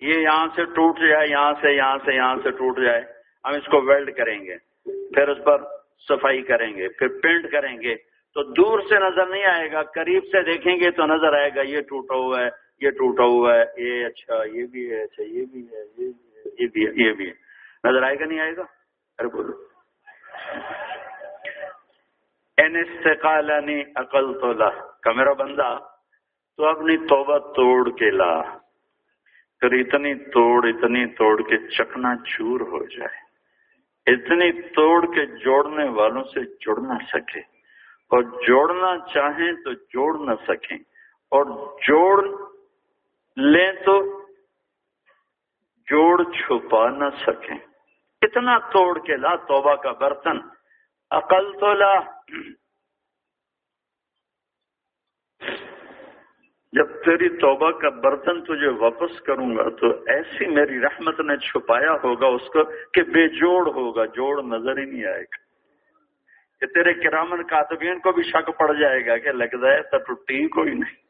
یہ یہاں سے ٹوٹ جائے، یہاں سے یہاں سے یہاں سے ٹوٹ جائے۔ ہم اس کو ویلڈ کریں گے۔ پھر اس پر صفائی کریں گے، پھر پینٹ کریں گے۔ تو دور سے نظر نہیں آئے گا، قریب سے دیکھیں گے تو نظر آئے گا، یہ ٹوٹا ہوا ہے، یہ ٹوٹا ہوا ہے، یہ اچھا یہ بھی ہے اچھا یہ بھی ہے، یہ بھی ہے، یہ بھی ہے۔ نظر آئے گا نہیں آئے گا؟ ارے بولو۔ این استقالانی عقل تو لا۔ کا میرا بندہ، تو اپنی توبہ توڑ کے لا۔ پھر اتنی توڑ اتنی توڑ کے چکنا چور ہو جائے۔ اتنی توڑ کے جوڑنے والوں سے جڑ نہ سکے۔ اور جوڑنا چاہیں تو جوڑ نہ سکیں۔ اور جوڑ لیں تو جوڑ چھپا نہ سکیں۔ اتنا توڑ کے لا توبہ کا برتن۔ عقل تو لا۔ جب تیری توبہ کا برتن تجھے واپس کروں گا تو ایسی میری رحمت نے چھپایا ہوگا اس کو کہ بے جوڑ ہوگا، جوڑ نظر ہی نہیں آئے گا۔ کہ تیرے کرامن کاتبین کو بھی شک پڑ جائے گا کہ لگتا ہے تو ٹوٹی کوئی نہیں۔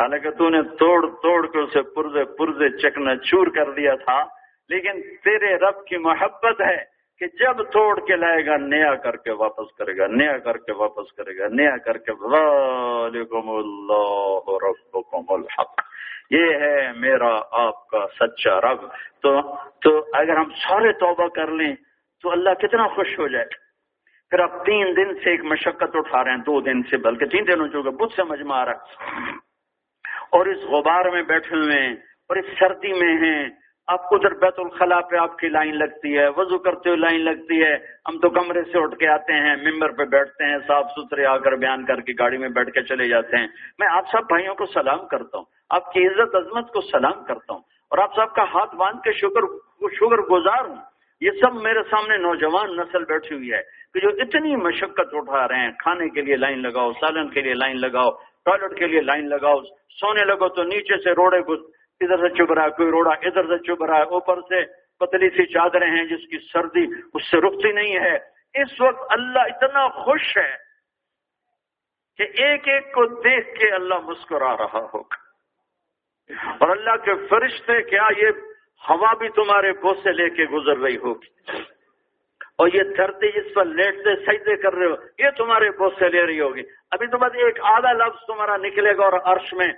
حالانکہ تو نے توڑ توڑ کے اسے پرزے پرزے چکنا چور کر دیا تھا، لیکن تیرے رب کی محبت ہے۔ کہ جب توڑ کے لائے گا، نیا کر کے واپس کرے گا، نیا کر کے واپس کرے گا، نیا کر کے وعلیکم اللہ ربکم الحق۔ یہ ہے میرا آپ کا سچا رب۔ تو تو اگر ہم سارے توبہ کر لیں، تو اللہ کتنا خوش ہو جائے۔ پھر اب تین دن سے ایک مشقت اٹھا رہے ہیں، دو دن سے، بلکہ تین دنوں جو بدھ سے مجمع آ رہا ہے اور اس غبار میں بیٹھے ہوئے ہیں، اور اس سردی میں ہیں آپ کو ادھر بیت الخلاء پہ آپ کی لائن لگتی ہے، وضو کرتے ہوئے لائن لگتی ہے، ہم تو کمرے سے اٹھ کے آتے ہیں، ممبر پہ بیٹھتے ہیں، صاف ستھرے آ کر بیان کر کے گاڑی میں بیٹھ کے چلے جاتے ہیں۔ میں آپ سب بھائیوں کو سلام کرتا ہوں، آپ کی عزت عظمت کو سلام کرتا ہوں اور آپ سب کا ہاتھ باندھ کے شکر شکر گزار ہوں۔ یہ سب میرے سامنے نوجوان نسل بیٹھی ہوئی ہے کہ جو اتنی مشقت اٹھا رہے ہیں۔ کھانے کے لیے لائن لگاؤ، سالن کے لیے لائن لگاؤ، ٹوائلٹ کے لیے لائن لگاؤ، سونے لگو تو نیچے سے روڑے ادھر سے چب رہا ہے، کوئی روڑا ادھر سے چب رہا ہے، اوپر سے پتلی سی چادریں ہیں جس کی سردی اس سے رکتی نہیں ہے۔ اس وقت اللہ اتنا خوش ہے کہ ایک ایک کو دیکھ کے اللہ مسکرا رہا ہوگا۔ اور اللہ کے فرشتے، کیا یہ ہوا بھی تمہارے بوسے لے کے گزر رہی ہوگی؟ اور یہ دھرتی جس پر لیٹتے، سجدے کر رہے ہو، یہ تمہارے بوسے لے رہی ہوگی۔ ابھی تو بس ایک آدھا لفظ تمہارا نکلے گا اور عرش میں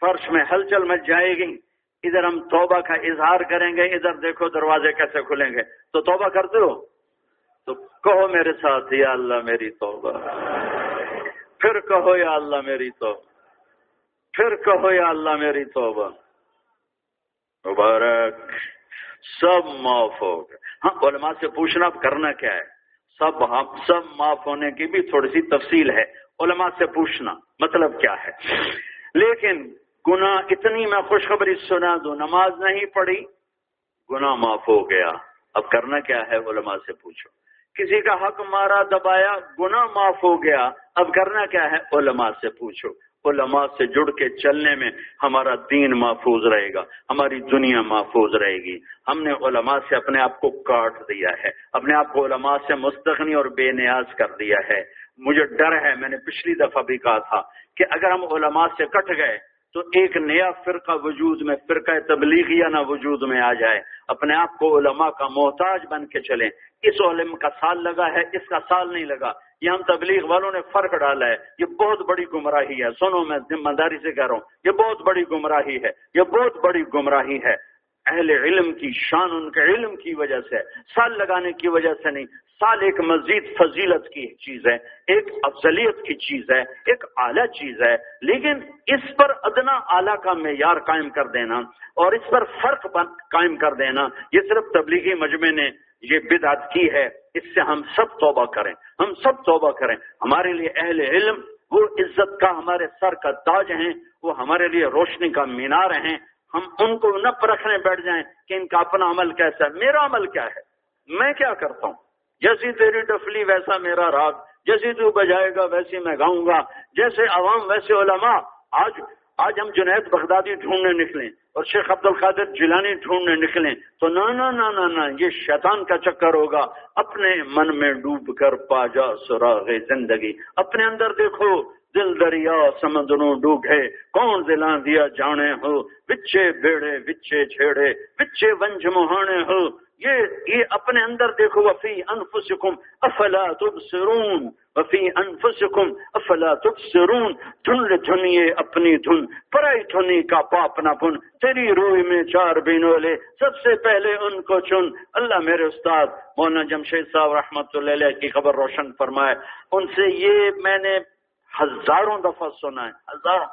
فرش میں ہلچل مچ جائے گی۔ ادھر ہم توبہ کا اظہار کریں گے، ادھر دیکھو دروازے کیسے کھلیں گے۔ تو توبہ کرتے ہو؟ تو کہو میرے ساتھ، یا اللہ میری توبہ۔ پھر کہو، یا اللہ میری توبہ۔ پھر کہو، یا اللہ میری توبہ۔ مبارک۔ سب معاف ہو گئے۔ ہاں علماء سے پوچھنا کرنا کیا ہے؟ سب ہاں، سب معاف ہونے کی بھی تھوڑی سی تفصیل ہے۔ علماء سے پوچھنا مطلب کیا ہے؟ لیکن گناہ اتنی میں خوشخبری سنا دوں نماز نہیں پڑھی، گناہ معاف ہو گیا۔ اب کرنا کیا ہے؟ علماء سے پوچھو۔ کسی کا حق مارا، دبایا، گناہ معاف ہو گیا۔ اب کرنا کیا ہے؟ علماء سے پوچھو۔ علماء سے جڑ کے چلنے میں ہمارا دین محفوظ رہے گا، ہماری دنیا محفوظ رہے گی۔ ہم نے علماء سے اپنے آپ کو کاٹ دیا ہے، اپنے آپ کو علماء سے مستغنی اور بے نیاز کر دیا ہے۔ مجھے ڈر ہے، میں نے پچھلی دفعہ بھی کہا تھا کہ اگر ہم علماء سے کٹ گئے تو ایک نیا فرقہ وجود میں، فرقہ تبلیغیہ نہ وجود میں آ جائے۔ اپنے آپ کو علماء کا محتاج بن کے چلیں۔ اس علم کا سال لگا ہے، اس کا سال نہیں لگا۔ یہ ہم تبلیغ والوں نے فرق ڈالا ہے۔ یہ بہت بڑی گمراہی ہے۔ سنو، میں ذمہ داری سے کہہ رہا ہوں۔ یہ بہت بڑی گمراہی ہے۔ یہ بہت بڑی گمراہی ہے۔ اہل علم کی شان ان کے علم کی وجہ سے سال لگانے کی وجہ سے نہیں۔ سال ایک مزید فضیلت کی چیز ہے، ایک افضلیت کی چیز ہے، ایک اعلیٰ چیز ہے، لیکن اس پر ادنا اعلیٰ کا معیار قائم کر دینا اور اس پر فرق قائم کر دینا، یہ صرف تبلیغی مجمع نے یہ بدعت کی ہے۔ اس سے ہم سب توبہ کریں۔ ہم سب توبہ کریں۔ ہمارے لیے اہل علم وہ عزت کا ہمارے سر کا تاج ہیں، وہ ہمارے لیے روشنی کا مینار ہیں۔ ہم ان کو نہ پرکھنے بیٹھ جائیں کہ ان کا اپنا عمل کیسا ہے، میرا عمل کیا ہے؟ میں کیا کرتا ہوں؟ جیسی تیری ڈفلی ویسا میرا راگ جیسی تو بجائے گا ویسی میں گاؤں گا۔ جیسے عوام، ویسے علماء۔ آج آج ہم جنید بغدادی ڈھونڈنے نکلیں اور شیخ عبد القادر جیلانی ڈھونڈنے نکلیں تو نہ نہ نہ یہ شیطان کا چکر ہوگا۔ اپنے من میں ڈوب کر پا جا سراغ زندگی۔ اپنے اندر دیکھو، دل دریا سمندروں ڈوبے۔ کون دلا دیا جانے ہو؟ بچے بیڑے بچے چھیڑے۔ بچے ونج مہانے ہو؟ یہ یہ اپنے اندر دیکھو، وفی انفسکم، افلا تبصرون، وفی انفسکم، افلا تبصرون، دھن دھنیے اپنی دھن، پرائی دھنی کا پاپنا پن تیری روح میں چار بینولے سب سے پہلے ان کو چن۔ اللہ میرے استاد، مولانا جمشید صاحب رحمت اللہ علیہ کی خبر روشن فرمائے۔ ان سے یہ میں نے ہزاروں دفعہ سنا ہے۔ ہزاروں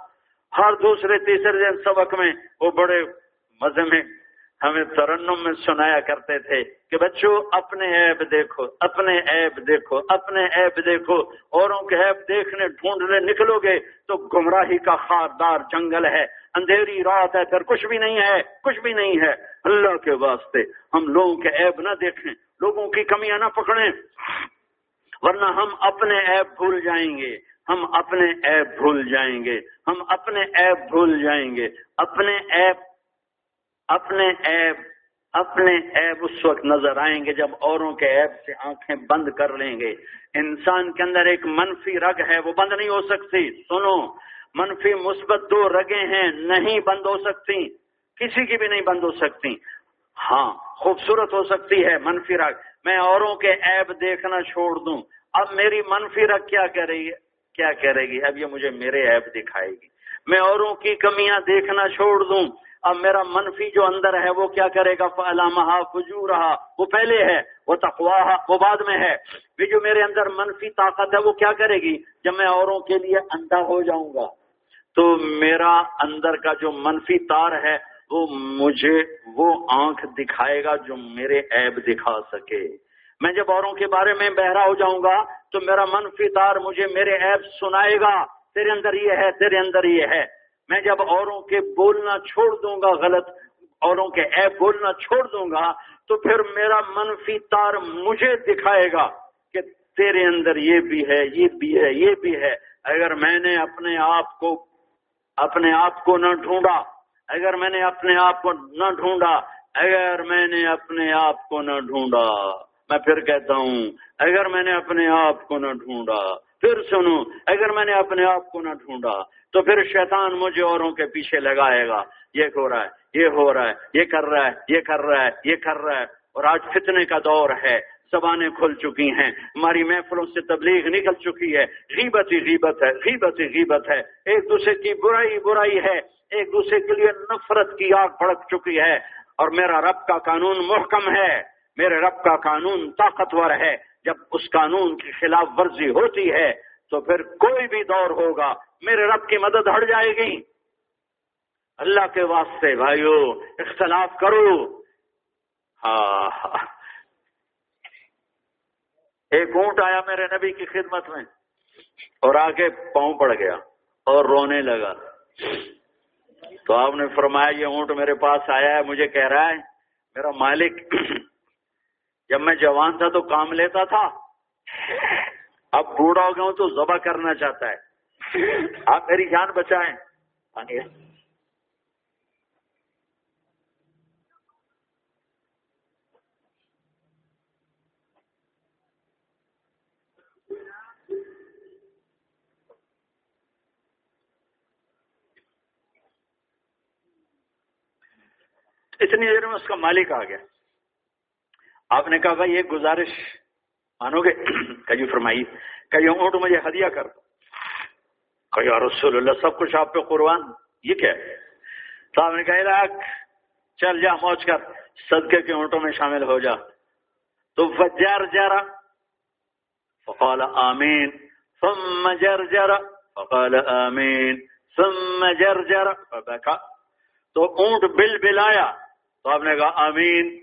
ہر دوسرے، تیسرے دن سبق میں وہ بڑے مزے میں ہمیں ترنم میں سنایا کرتے تھے کہ بچوں، اپنے عیب دیکھو، اپنے عیب دیکھو، اپنے عیب دیکھو۔ اوروں کے عیب دیکھنے، ڈھونڈنے نکلو گے تو گمراہی کا خاردار جنگل ہے۔ اندھیری رات ہے، پھر کچھ بھی نہیں ہے، کچھ بھی نہیں ہے۔ اللہ کے واسطے ہم لوگوں کے عیب نہ دیکھیں، لوگوں کی کمیاں نہ پکڑیں۔ ورنہ ہم اپنے عیب بھول جائیں گے۔ ہم اپنے عیب بھول جائیں گے۔ ہم اپنے عیب بھول جائیں گے۔ اپنے عیب اپنے عیب اپنے عیب اس وقت نظر آئیں گے جب اوروں کے عیب سے آنکھیں بند کر لیں گے۔ انسان کے اندر ایک منفی رگ ہے، وہ بند نہیں ہو سکتی۔ سنو، منفی مثبت دو رگیں ہیں، نہیں بند ہو سکتی۔ کسی کی بھی نہیں بند ہو سکتی۔ ہاں خوبصورت ہو سکتی ہے منفی رگ۔ میں اوروں کے عیب دیکھنا چھوڑ دوں۔ اب میری منفی رگ کیا کرے گی کیا کرے گی اب یہ مجھے میرے عیب دکھائے گی۔ میں اوروں کی کمیاں دیکھنا چھوڑ دوں۔ اب میرا منفی جو اندر ہے وہ کیا کرے گا؟ فلامہ فجو رہا وہ پہلے ہے، وہ تقواہ وہ بعد میں ہے۔ یہ جو میرے اندر منفی طاقت ہے وہ کیا کرے گی؟ جب میں اوروں کے لیے اندھا ہو جاؤں گا۔ تو میرا اندر کا جو منفی تار ہے وہ مجھے وہ آنکھ دکھائے گا جو میرے عیب دکھا سکے۔ میں جب اوروں کے بارے میں بہرا ہو جاؤں گا، تو میرا منفی تار مجھے میرے عیب سنائے گا۔ تیرے اندر یہ ہے، تیرے اندر یہ ہے۔ میں جب اوروں کے بولنا چھوڑ دوں گا، غلط اوروں کے عیب بولنا چھوڑ دوں گا، تو پھر میرا منفی تار مجھے دکھائے گا کہ تیرے اندر یہ بھی ہے، یہ بھی ہے، یہ بھی ہے۔ اگر میں نے اپنے آپ کو، اپنے آپ کو نہ ڈھونڈا، اگر میں نے اپنے آپ کو نہ ڈھونڈا، اگر میں نے اپنے آپ کو نہ ڈھونڈا، میں پھر کہتا ہوں، اگر میں نے اپنے آپ کو نہ ڈھونڈا پھر سنو، اگر میں نے اپنے آپ کو نہ ڈھونڈا، تو پھر شیطان مجھے اوروں کے پیچھے لگائے گا۔ یہ ہو رہا ہے، یہ ہو رہا ہے، یہ کر رہا ہے، یہ کر رہا ہے، یہ کر رہا ہے۔ اور آج فتنے کا دور ہے، زبانیں کھل چکی ہیں، ہماری محفلوں سے تبلیغ نکل چکی ہے۔ غیبت ہی غیبت ہے، غیبت ہی غیبت ہے۔ ایک دوسرے کی برائی برائی ہے، ایک دوسرے کے لیے نفرت کی آگ بھڑک چکی ہے۔ اور میرا رب کا قانون محکم ہے، میرے رب کا قانون طاقتور ہے۔ جب اس قانون کی خلاف ورزی ہوتی ہے تو پھر کوئی بھی دور ہوگا، میرے رب کی مدد ہٹ جائے گی۔ اللہ کے واسطے بھائیو، اختلاف کرو۔ ہاں۔ ایک اونٹ آیا میرے نبی کی خدمت میں اور آگے پاؤں پڑ گیا اور رونے لگا۔ تو آپ نے فرمایا، یہ اونٹ میرے پاس آیا ہے، مجھے کہہ رہا ہے، میرا مالک جب میں جوان تھا تو کام لیتا تھا۔ اب بوڑھا ہو گیا ہوں تو ذبح کرنا چاہتا ہے۔ آپ میری جان بچائیں۔ اتنی دیر میں اس کا مالک آ گیا۔ آپ نے کہا بھائی ایک گزارش مانو گے؟ کہ جی فرمائی کہ اونٹ مجھے ہدیہ کر کہ یا رسول اللہ، سب کچھ آپ پہ قربان۔ یہ کیا ہے؟ تو آپ نے کہا چل جا، موج کر۔ صدقے کے اونٹوں میں شامل ہو جا۔ تو فجر جرا۔ فقال آمین۔ ثم جرجر فقال آمین۔ ثم جرجر فبکا تو اونٹ بل بلایا۔ تو آپ نے کہا، آمین۔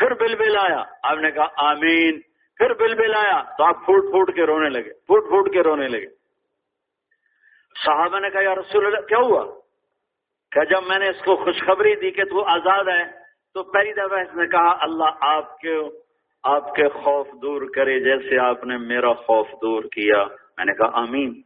پھر بل بل آیا۔ آپ نے کہا، آمین۔ پھر بل بل آیا تو آپ پھوٹ پھوٹ کے رونے لگے۔ پھوٹ پھوٹ کے رونے لگے۔ صحابہ نے کہا، یا رسول اللہ، کیا ہوا؟ کہ جب میں نے اس کو خوشخبری دی کہ تو آزاد ہے، تو پہلی دفعہ اس نے کہا، اللہ آپ کے آپ کے خوف دور کرے جیسے آپ نے میرا خوف دور کیا۔ میں نے کہا، آمین۔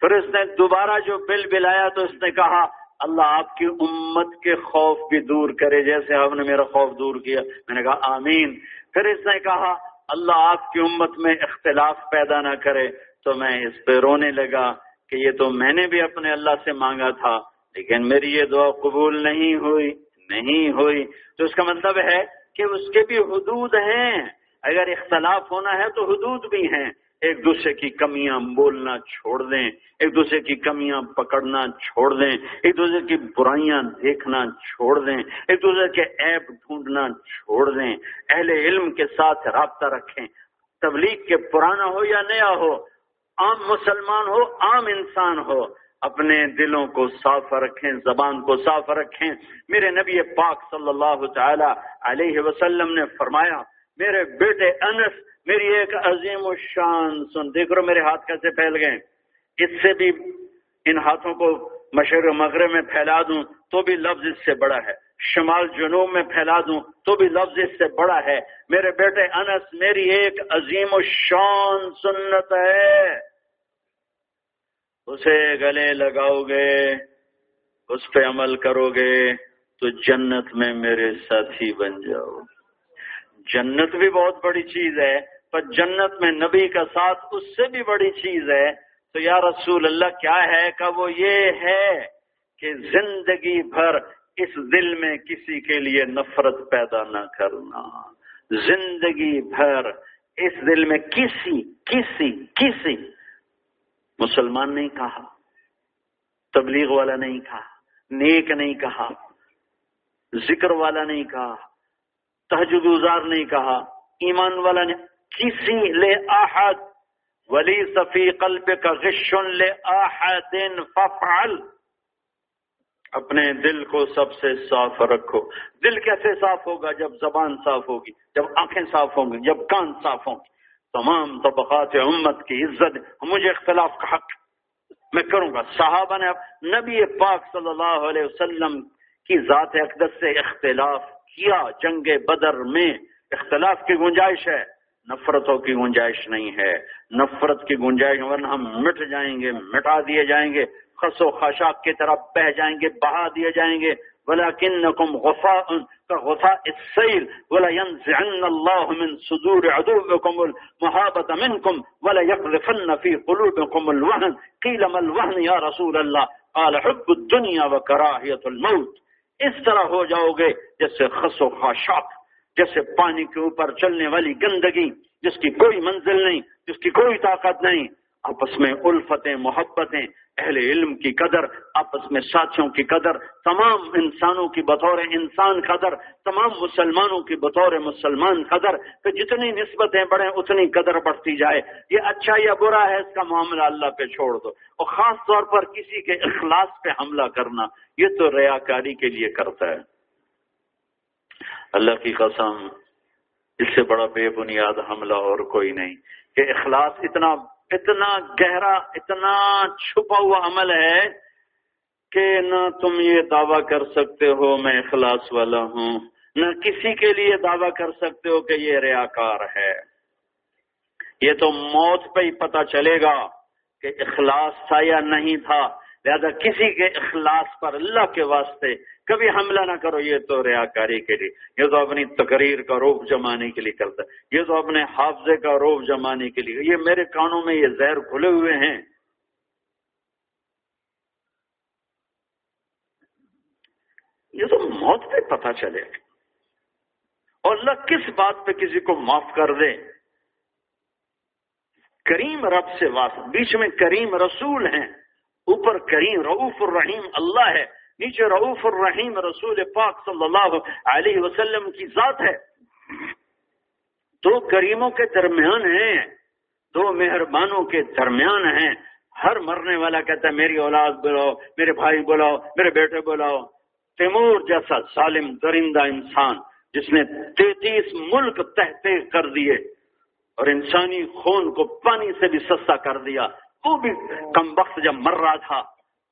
پھر اس نے دوبارہ جو بل بل آیا تو اس نے کہا اللہ آپ کی امت کے خوف بھی دور کرے جیسے آپ نے میرا خوف دور کیا۔ میں نے کہا آمین۔ پھر اس نے کہا، اللہ آپ کی امت میں اختلاف پیدا نہ کرے۔ تو میں اس پہ رونے لگا کہ یہ تو میں نے بھی اپنے اللہ سے مانگا تھا، لیکن میری یہ دعا قبول نہیں ہوئی نہیں ہوئی۔ تو اس کا مطلب ہے کہ اس کے بھی حدود ہیں۔ اگر اختلاف ہونا ہے تو حدود بھی ہیں۔ ایک دوسرے کی کمیاں بولنا چھوڑ دیں، ایک دوسرے کی کمیاں پکڑنا چھوڑ دیں، ایک دوسرے کی برائیاں دیکھنا چھوڑ دیں، ایک دوسرے کے ایپ ڈھونڈنا چھوڑ دیں۔ اہل علم کے ساتھ رابطہ رکھیں۔ تبلیغ کے پرانا ہو یا نیا ہو، عام مسلمان ہو، عام انسان ہو، اپنے دلوں کو صاف رکھیں، زبان کو صاف رکھیں۔ میرے نبی پاک صلی اللہ تعالی علیہ وسلم نے فرمایا، میرے بیٹے انس میری ایک عظیم و شان سن۔ دیکھ رہو میرے ہاتھ کیسے پھیل گئے۔ اس سے بھی ان ہاتھوں کو مشرق مغرب میں پھیلا دوں تو بھی لفظ اس سے بڑا ہے۔ شمال جنوب میں پھیلا دوں تو بھی لفظ اس سے بڑا ہے۔ میرے بیٹے انس، میری ایک عظیم و شان سنت ہے۔ اسے گلے لگاؤ گے، اس پہ عمل کرو گے تو جنت میں میرے ساتھی بن جاؤ۔ جنت بھی بہت بڑی چیز ہے۔ پر جنت میں نبی کا ساتھ اس سے بھی بڑی چیز ہے۔ تو یا رسول اللہ، کیا ہے؟ کہ وہ یہ ہے کہ زندگی بھر اس دل میں کسی کے لیے نفرت پیدا نہ کرنا۔ زندگی بھر اس دل میں کسی کسی کسی مسلمان نہیں کہا، تبلیغ والا نہیں کہا، نیک نہیں کہا، ذکر والا نہیں کہا تحجد گزار نہیں کہا، ایمان والا نے کسی لے آحد، ولی صفی قلب کا غشن لے آحد ففعل اپنے دل کو سب سے صاف رکھو۔ دل کیسے صاف ہوگا؟ جب زبان صاف ہوگی، جب آنکھیں صاف ہوں گی، جب کان صاف ہوں گی۔ تمام طبقات امت کی عزت، مجھے اختلاف کا حق میں کروں گا۔ صحابہ نے نبی پاک صلی اللہ علیہ وسلم کی ذات اقدس سے اختلاف کیا۔ جنگ بدر میں اختلاف کی گنجائش ہے۔ نفرتوں کی گنجائش نہیں ہے۔ نفرت کی گنجائش ورنہ ہم مٹ جائیں گے، مٹا دیے جائیں گے۔ خس و خاشاک کی طرف بہ جائیں گے، بہا دیے جائیں گے۔ بلا کن کم غفا کا غفا اسیل ولا ينزعن الله من صدور عدوكم المحابة منكم ولا يقذفن في قلوبكم الوهن قيل ما الوهن يا رسول الله قال حب الدنيا وكراهية الموت۔ اس طرح ہو جاؤ گے جیسے خس و خاشاک جیسے پانی کے اوپر چلنے والی گندگی، جس کی کوئی منزل نہیں، جس کی کوئی طاقت نہیں، آپس میں الفتیں، محبتیں، اہل علم کی قدر، آپس میں ساتھیوں کی قدر، تمام انسانوں کی بطور انسان قدر، تمام مسلمانوں کی بطور مسلمان قدر، کہ جتنی نسبتیں بڑھیں اتنی قدر بڑھتی جائے۔ یہ اچھا یا برا ہے، اس کا معاملہ اللہ پہ چھوڑ دو۔ اور خاص طور پر کسی کے اخلاص پہ حملہ کرنا، یہ تو ریاکاری کے لیے کرتا ہے۔ اللہ کی قسم، اس سے بڑا بے بنیاد حملہ اور کوئی نہیں۔ کہ اخلاص اتنا اتنا گہرا، اتنا چھپا ہوا عمل ہے کہ نہ تم یہ دعویٰ کر سکتے ہو میں اخلاص والا ہوں، نہ کسی کے لیے دعویٰ کر سکتے ہو کہ یہ ریاکار ہے۔ یہ تو موت پہ ہی پتا چلے گا کہ اخلاص تھا یا نہیں تھا۔ لہذا کسی کے اخلاص پر اللہ کے واسطے کبھی حملہ نہ کرو، یہ تو ریاکاری کے لیے۔ یہ تو اپنی تقریر کا روپ جمانے کے لیے کرتا ہے۔ یہ تو اپنے حافظے کا روپ جمانے کے لیے۔ یہ میرے کانوں میں یہ زہر کھلے ہوئے ہیں۔ یہ تو موت پہ پتہ چلے۔ اور اللہ کس بات پہ کسی کو معاف کر دے؟ کریم رب سے واسط بیچ میں کریم رسول ہیں۔ اوپر کریم رعوف الرحیم، اللہ ہے۔ نیچے رعوف الرحیم، رسول پاک صلی اللہ علیہ وسلم کی ذات ہے۔ دو کریموں کے درمیان ہیں، دو مہربانوں کے درمیان ہیں۔ ہر مرنے والا کہتا ہے، میری اولاد بلاؤ، میرے بھائی بلاؤ، میرے بیٹے بلاؤ۔ تیمور جیسا ظالم، درندہ انسان، جس نے تینتیس ملک تحتے کر دیے اور انسانی خون کو پانی سے بھی سستا کر دیا۔ وہ بھی کم وقت جب مر رہا تھا،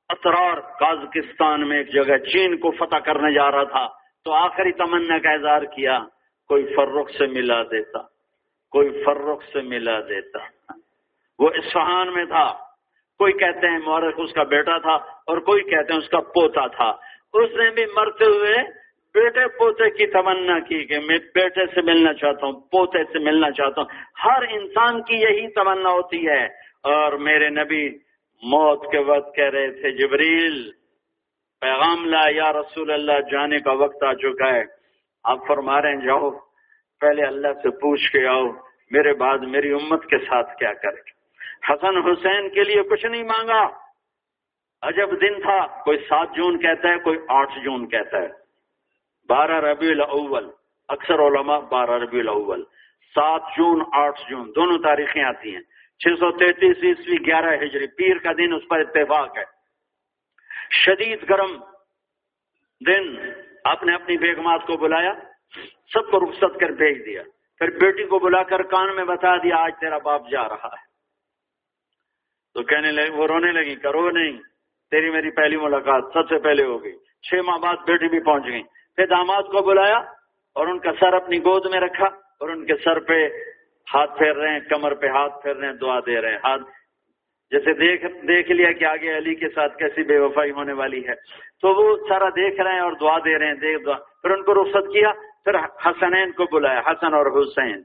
اسرار کازکستان میں ایک جگہ چین کو فتح کرنے جا رہا تھا، تو آخری تمنا کا اظہار کیا، کوئی فروخ سے ملا دیتا، کوئی فروخ سے ملا دیتا۔ وہ اسفہان میں تھا، کوئی کہتے ہیں مورخ اس کا بیٹا تھا اور کوئی کہتے ہیں اس کا پوتا تھا۔ اس نے بھی مرتے ہوئے بیٹے پوتے کی تمنا کی کہ میں بیٹے سے ملنا چاہتا ہوں، پوتے سے ملنا چاہتا ہوں۔ ہر انسان کی یہی تمنا ہوتی ہے۔ اور میرے نبی موت کے وقت کہہ رہے تھے، جبریل، پیغام لا یا رسول اللہ، جانے کا وقت آ چکا ہے۔ آپ فرما رہے ہیں، جاؤ، پہلے اللہ سے پوچھ کے آؤ، میرے بعد میری امت کے ساتھ کیا کرے۔ حسن حسین کے لیے کچھ نہیں مانگا۔ عجب دن تھا، کوئی سات جون کہتا ہے، کوئی آٹھ جون کہتا ہے۔ بارہ ربیع الاول، اکثر علماء بارہ ربیع الاول۔ سات جون، آٹھ جون، دونوں تاریخیں آتی ہیں۔ چھ سو تینتیس عیسوی گیارہ ہجری، پیر کا دن اس پر اتفاق ہے۔ شدید گرم دن آپ نے اپنی بیگمات کو بلایا، سب کو رخصت کر بھیج دیا۔ پھر بیٹی کو بلا کر کان میں بتا دیا، آج تیرا باپ جا رہا ہے۔ تو کہنے لگے وہ رونے لگی کرو نہیں، تیری میری پہلی ملاقات سب سے پہلے ہو گئی۔ چھ ماہ بعد بیٹی بھی پہنچ گئی۔ پھر داماد کو بلایا اور ان کا سر اپنی گود میں رکھا اور ان کے سر پہ ہاتھ پھیر رہے ہیں، کمر پہ ہاتھ پھیر رہے ہیں، دعا دے رہے ہیں۔ ہاتھ جیسے دیکھ دیکھ لیا کہ آگے علی کے ساتھ کیسی بے وفائی ہونے والی ہے۔ تو وہ سارا دیکھ رہے ہیں اور دعا دے رہے ہیں، دیکھ دعا۔ پھر ان کو رخصت کیا، پھر حسنین کو بلایا، حسن اور حسین۔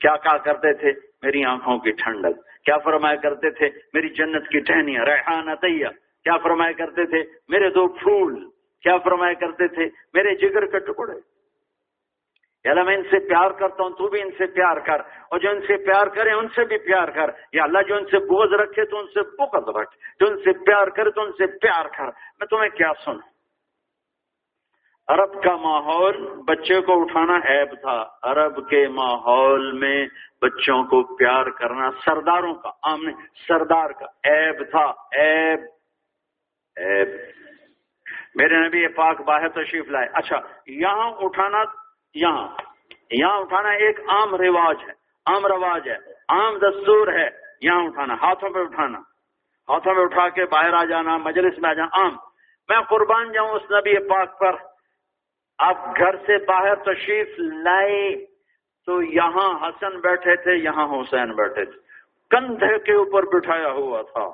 کیا کہا کرتے تھے؟ میری آنکھوں کی ٹھنڈک۔ کیا فرمایا کرتے تھے؟ میری جنت کی ٹہنیاں۔ ریحان عطیہ۔ کیا فرمایا کرتے تھے؟ میرے دو پھول۔ کیا فرمایا کرتے تھے؟ میرے جگر کے ٹکڑے۔ یا اللہ میں ان سے پیار کرتا ہوں، تو بھی ان سے پیار کر۔ اور جو ان سے پیار کرے، ان سے بھی پیار کر۔ یا اللہ جو ان سے بغض رکھے، تو ان سے بغض رکھ جو ان سے پیار کرے، تو ان سے پیار کر۔ میں تمہیں کیا سنوں؟ عرب کا ماحول بچے کو اٹھانا عیب تھا۔ عرب کے ماحول میں بچوں کو پیار کرنا سرداروں کا آمنے، سردار کا عیب تھا۔ عیب عیب۔ میرے نبی پاک باہر تشریف لائے۔ اچھا یہاں اٹھانا یہاں۔ یہاں اٹھانا ایک عام رواج ہے، عام رواج ہے، عام دستور ہے۔ یہاں اٹھانا، ہاتھوں پہ اٹھانا۔ ہاتھوں میں اٹھا کے باہر آ جانا، مجلس میں آ جانا، عام۔ میں قربان جاؤں اس نبی پاک پر۔ آپ گھر سے باہر تشریف لائے تو یہاں حسن بیٹھے تھے، یہاں حسین بیٹھے تھے۔ کندھے کے اوپر بٹھایا ہوا تھا۔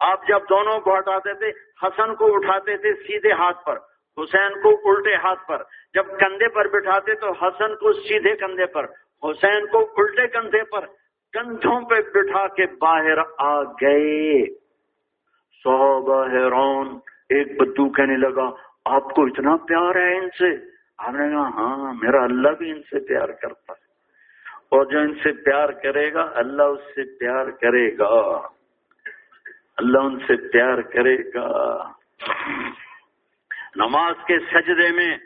آپ جب دونوں کو ہٹاتے تھے، حسن کو اٹھاتے تھے سیدھے ہاتھ پر، حسین کو الٹے ہاتھ پر۔ جب کندھے پر بٹھاتے تو حسن کو سیدھے کندھے پر، حسین کو الٹے کندھے پر کندھوں پہ بٹھا کے باہر آ گئے۔ صحابہ حیران ایک بدو کہنے لگا، آپ کو اتنا پیار ہے ان سے؟ آپ نے کہا ہاں میرا اللہ بھی ان سے پیار کرتا ہے۔ اور جو ان سے پیار کرے گا، اللہ اس سے پیار کرے گا۔ اللہ ان سے پیار کرے گا۔ نماز کے سجدے میں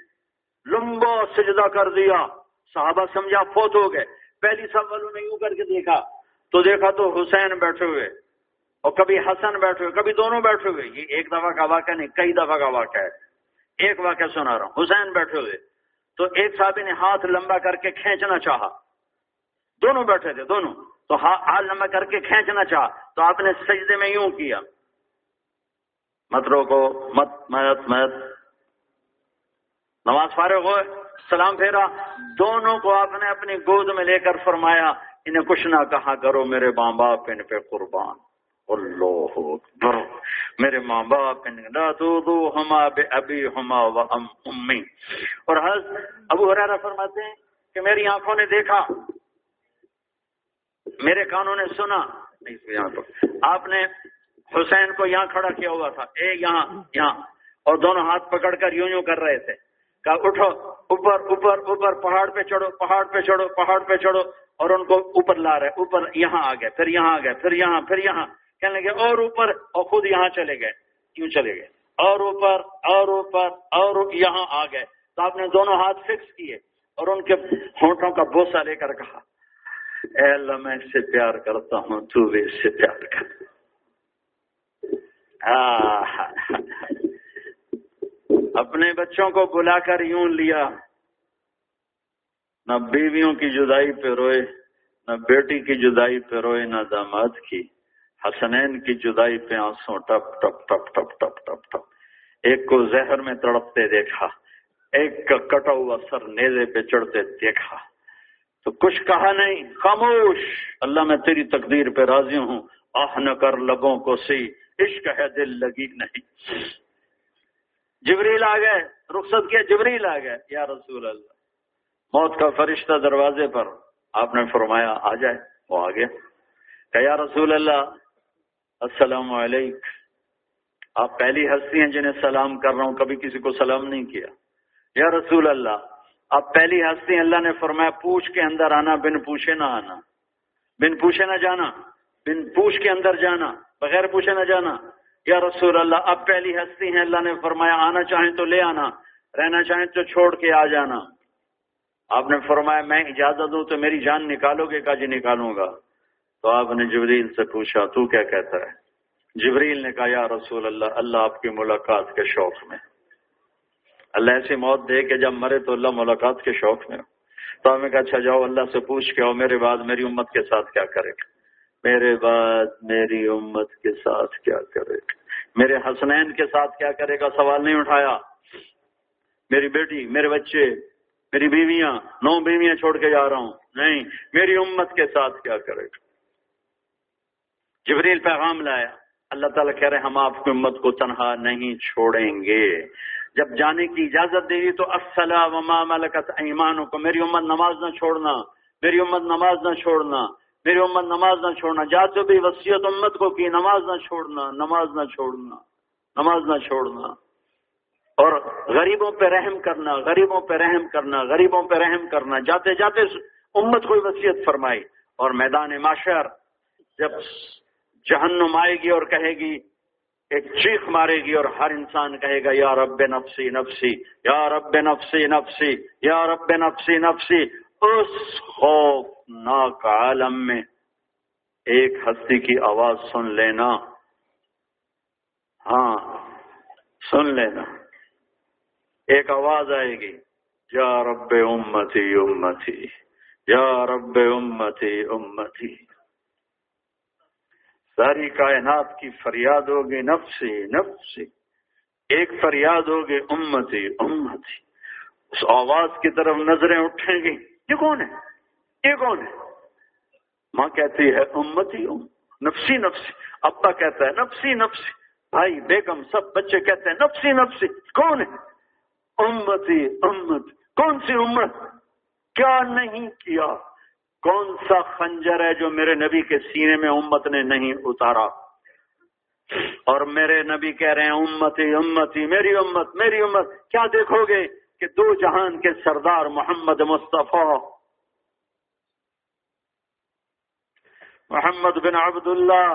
لمبا سجدہ کر دیا۔ صحابہ سمجھا، فوت ہو گئے۔ پہلی سب والوں نے یوں کر کے دیکھا۔ تو دیکھا تو حسین بیٹھے ہوئے اور کبھی حسن بیٹھے ہوئے، کبھی دونوں بیٹھے ہوئے۔ یہ ایک دفعہ کا واقعہ نہیں، کئی دفعہ کا واقعہ ہے۔ ایک واقعہ سنا رہا ہوں۔ حسین بیٹھے ہوئے۔ تو ایک صحابی نے ہاتھ لمبا کر کے کھینچنا چاہا۔ دونوں بیٹھے تھے، دونوں۔ تو ہاتھ لمبا کر کے کھینچنا چاہا۔ تو آپ نے سجدے میں یوں کیا۔ مت روکو، مت مت مت۔ نماز فارغ ہوئے، سلام پھیرا، دونوں کو آپ نے اپنی گود میں لے کر فرمایا، انہیں کچھ نہ کہا کرو، میرے ماں باپ ان پہ قربان۔ اللہ اکبر، میرے ماں باپ ان دو ہما بے ابھی ہما و امی۔ اور حض ابو حرارا فرماتے ہیں کہ میری آنکھوں نے دیکھا، میرے کانوں نے سنا۔ آپ نے حسین کو یہاں کھڑا کیا ہوا تھا، اے یہاں یہاں۔ اور دونوں ہاتھ پکڑ کر یوں یوں کر رہے تھے۔ کہا اٹھو، اوپر اوپر اوپر، پہاڑ پہ چڑھو، پہاڑ پہ چڑھو، پہاڑ پہ چڑھو، اور ان کو اوپر لا رہے، اوپر یہاں آ گئے، پھر یہاں آ گئے، پھر یہاں پھر یہاں۔ کہنے لگے، اور اوپر، اور خود یہاں چلے گئے۔ یوں چلے گئے؟ اور اوپر اور اوپر، اور یہاں آ گئے۔ تو آپ نے دونوں ہاتھ فکس کیے، اور ان کے ہونٹوں کا بوسا لے کر کہا، اے اللہ، میں اس سے پیار کرتا ہوں، تو بھی اس سے پیار کر۔ اپنے بچوں کو بلا کر یوں لیا۔ نہ بیویوں کی جدائی پہ روئے، نہ بیٹی کی جدائی پہ روئے، نہ داماد کی۔ حسنین کی جدائی پہ آنسو ٹپ ٹپ ٹپ ٹپ ٹپ ٹپ ٹپ۔ ایک کو زہر میں تڑپتے دیکھا، ایک کا کٹا ہوا سر نیزے پہ چڑھتے دیکھا۔ تو کچھ کہا نہیں، خاموش۔ اللہ میں تیری تقدیر پہ راضی ہوں۔ آہ نہ کر لبوں کو سی، عشق ہے دل لگی نہیں۔ جبریل آ گئے، رخصت کیا، جبریل آ گئے۔ یا رسول اللہ، موت کا فرشتہ دروازے پر آپ نے فرمایا، آ جائے، وہ آ گیا کہ یا رسول اللہ، السلام علیکم آپ پہلی ہستی ہیں جنہیں سلام کر رہا ہوں، کبھی کسی کو سلام نہیں کیا۔ یا رسول اللہ، آپ پہلی ہستی ہیں، اللہ نے فرمایا، پوچھ کے اندر آنا، بن پوچھے نہ آنا۔ بن پوچھے نہ جانا، بن پوچھ کے اندر جانا، بغیر پوچھے نہ جانا۔ یا رسول اللہ، اب پہلی ہستی ہیں، اللہ نے فرمایا، آنا چاہیں تو لے آنا، رہنا چاہیں تو چھوڑ کے آ جانا۔ آپ نے فرمایا، میں اجازت دوں تو میری جان نکالو گے؟ کا جی نکالوں گا۔ تو آپ نے جبریل سے پوچھا، تو کیا کہتا ہے؟ جبریل نے کہا، یا رسول اللہ اللہ آپ کی ملاقات کے شوق میں۔ اللہ ایسی موت دے کہ جب مرے تو اللہ ملاقات کے شوق میں تو ہمیں کہا اچھا جاؤ، اللہ سے پوچھ کے آؤ، میرے بعد میری امت کے ساتھ کیا کرے گا؟ میرے بعد میری امت کے ساتھ کیا کرے؟ گا میرے حسنین کے ساتھ کیا کرے گا؟ سوال نہیں اٹھایا۔ میری بیٹی، میرے بچے، میری بیویاں، نو بیویاں چھوڑ کے جا رہا ہوں۔ نہیں، میری امت کے ساتھ کیا کرے؟ گا جبریل پیغام لایا۔ اللہ تعالیٰ کہہ رہے ہم آپ کی امت کو تنہا نہیں چھوڑیں گے۔ جب جانے کی اجازت دے گی تو السلام ملکت ایمانوں کو میری امت نماز نہ چھوڑنا، میری امت نماز نہ چھوڑنا۔ میری امت نماز نہ چھوڑنا۔ جاتے بھی وسیعت امت کو کی، نماز نہ چھوڑنا، نماز نہ چھوڑنا، نماز نہ چھوڑنا۔ اور غریبوں پہ رحم کرنا، غریبوں پہ رحم کرنا، غریبوں پہ رحم کرنا۔ جاتے جاتے امت کو وصیت فرمائی اور میدان معاشر جب جہنم آئے گی اور کہے گی، ایک چیخ مارے گی اور ہر انسان کہے گا، یا رب نفسی نفسی، یا رب نفسی نفسی، یا رب نفسی نفسی۔ اس خوف ناک عالم میں ایک ہستی کی آواز سن لینا۔ ہاں سن لینا۔ ایک آواز آئے گی۔ یا رب امتی امتی۔ یا رب امتی امتی۔ ساری کائنات کی فریاد ہوگی نفسی نفسی۔ ایک فریاد ہوگی امتی امتی۔ اس آواز کی طرف نظریں اٹھیں گی۔ یہ کون ہے؟ یہ کون ہے؟ ماں کہتی ہے امتی ام نفسی نفسی۔ ابا کہتا ہے، نفسی نفسی۔ بھائی، بیگم، سب بچے کہتے ہیں، نفسی نفسی۔ کون ہے؟ امتی، امت۔ کون سی امت کیا نہیں کیا؟ کون سا خنجر ہے جو میرے نبی کے سینے میں امت نے نہیں اتارا؟ اور میرے نبی کہہ رہے ہیں، امتی امتی، میری امت میری امت۔ کیا دیکھو گے؟ کہ دو جہان کے سردار محمد مصطفیٰ محمد بن عبد اللہ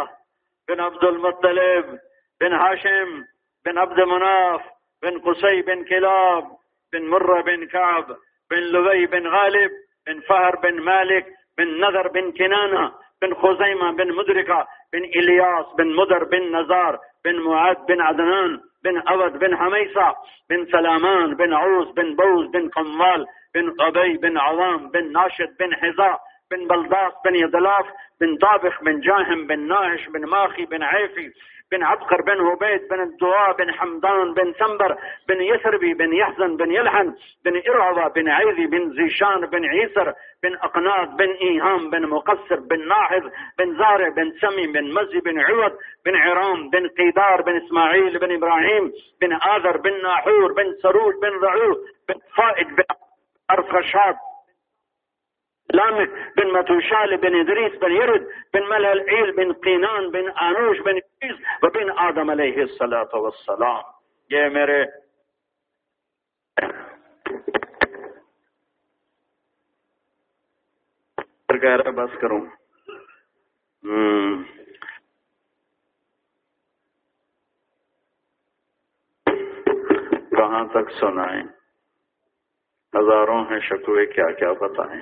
بن عبد المطلب بن ہاشم بن عبد مناف بن قصي بن كلاب بن مرة بن كعب بن لبي بن غالب بن فهر بن مالك بن نذر بن كنانة بن خزيمة بن مدركة بن إلياس بن مدر بن نزار بن معاد بن عدنان بن أبد بن حميصة بن سلامان بن عوس بن بوز بن قمال بن أبي بن عوام بن ناشد بن حذاء بن بلداس بن يدلاف بن طابخ بن جاهم بن ناهش بن ماخي بن عيفي بن عبقر بن عبيد بن الدواء بن حمدان بن سنبر بن يثربي بن يحزن بن يلحن بن إرعوى بن عيذي بن زيشان بن عيسر بن أقناط بن إيهام بن مقصر بن ناحذ بن زارع بن سمي بن مزي بن عوض بن عرام بن قيدار بن إسماعيل بن إبراهيم بن آذر بن ناحور بن سروج بن رعوه بن فائد بن أرفشات لامك بن متوشال بن إدريس بن يرد بن ملهل عيل بن قينان بن آنوش بن وبن آدم عليه الصلاة والسلام، یہ میرے کہہ رہا بس کروں۔ کہاں تک سنائیں؟ ہزاروں ہیں شکوے، کیا کیا بتائیں؟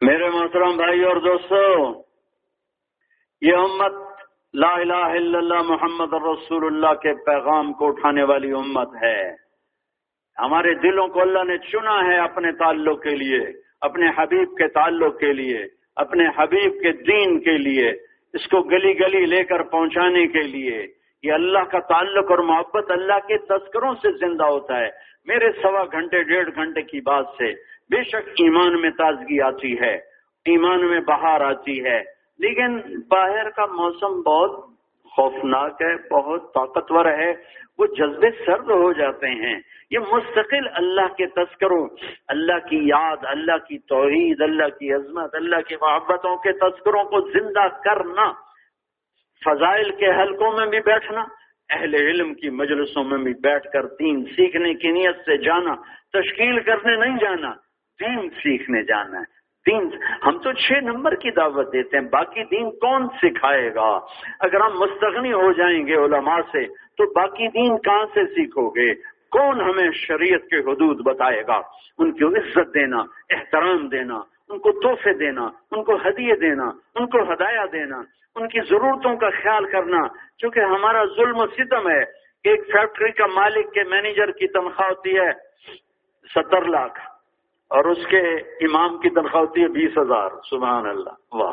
میرے محترم بھائی اور دوستو، یہ امت لا الہ الا اللہ محمد رسول اللہ کے پیغام کو اٹھانے والی امت ہے۔ ہمارے دلوں کو اللہ نے چنا ہے اپنے تعلق کے لیے، اپنے حبیب کے تعلق کے لیے، اپنے حبیب کے دین کے لیے، اس کو گلی گلی لے کر پہنچانے کے لیے۔ یہ اللہ کا تعلق اور محبت اللہ کے تذکروں سے زندہ ہوتا ہے۔ میرے سوا گھنٹے، ڈیڑھ گھنٹے کی بات سے بے شک ایمان میں تازگی آتی ہے، ایمان میں بہار آتی ہے۔ لیکن باہر کا موسم بہت خوفناک ہے، بہت طاقتور ہے۔ وہ جذبے سرد ہو جاتے ہیں۔ یہ مستقل اللہ کے تذکروں، اللہ کی یاد، اللہ کی توحید، اللہ کی عظمت، اللہ کی محبتوں کے تذکروں کو زندہ کرنا، فضائل کے حلقوں میں بھی بیٹھنا، اہل علم کی مجلسوں میں بھی بیٹھ کر دین سیکھنے کی نیت سے جانا، تشکیل کرنے نہیں جانا دین سیکھنے جانا ہے۔ دین، ہم تو چھ نمبر کی دعوت دیتے ہیں، باقی دین کون سکھائے گا؟ اگر ہم مستغنی ہو جائیں گے علماء سے، تو باقی دین کہاں سے سیکھو گے؟ کون ہمیں شریعت کے حدود بتائے گا؟ ان کی عزت دینا، احترام دینا، ان کو تحفے دینا، ان کو ہدیے دینا، ان کو ہدایہ دینا، ان کی ضرورتوں کا خیال کرنا۔ چونکہ ہمارا ظلم و ستم ہے، ایک فیکٹری کا مالک کے مینیجر کی تنخواہ ہوتی ہے ستر لاکھ۔ اور اس کے امام کی تنخواہ ہوتی ہے بیس ہزار۔ سبحان اللہ۔ واہ۔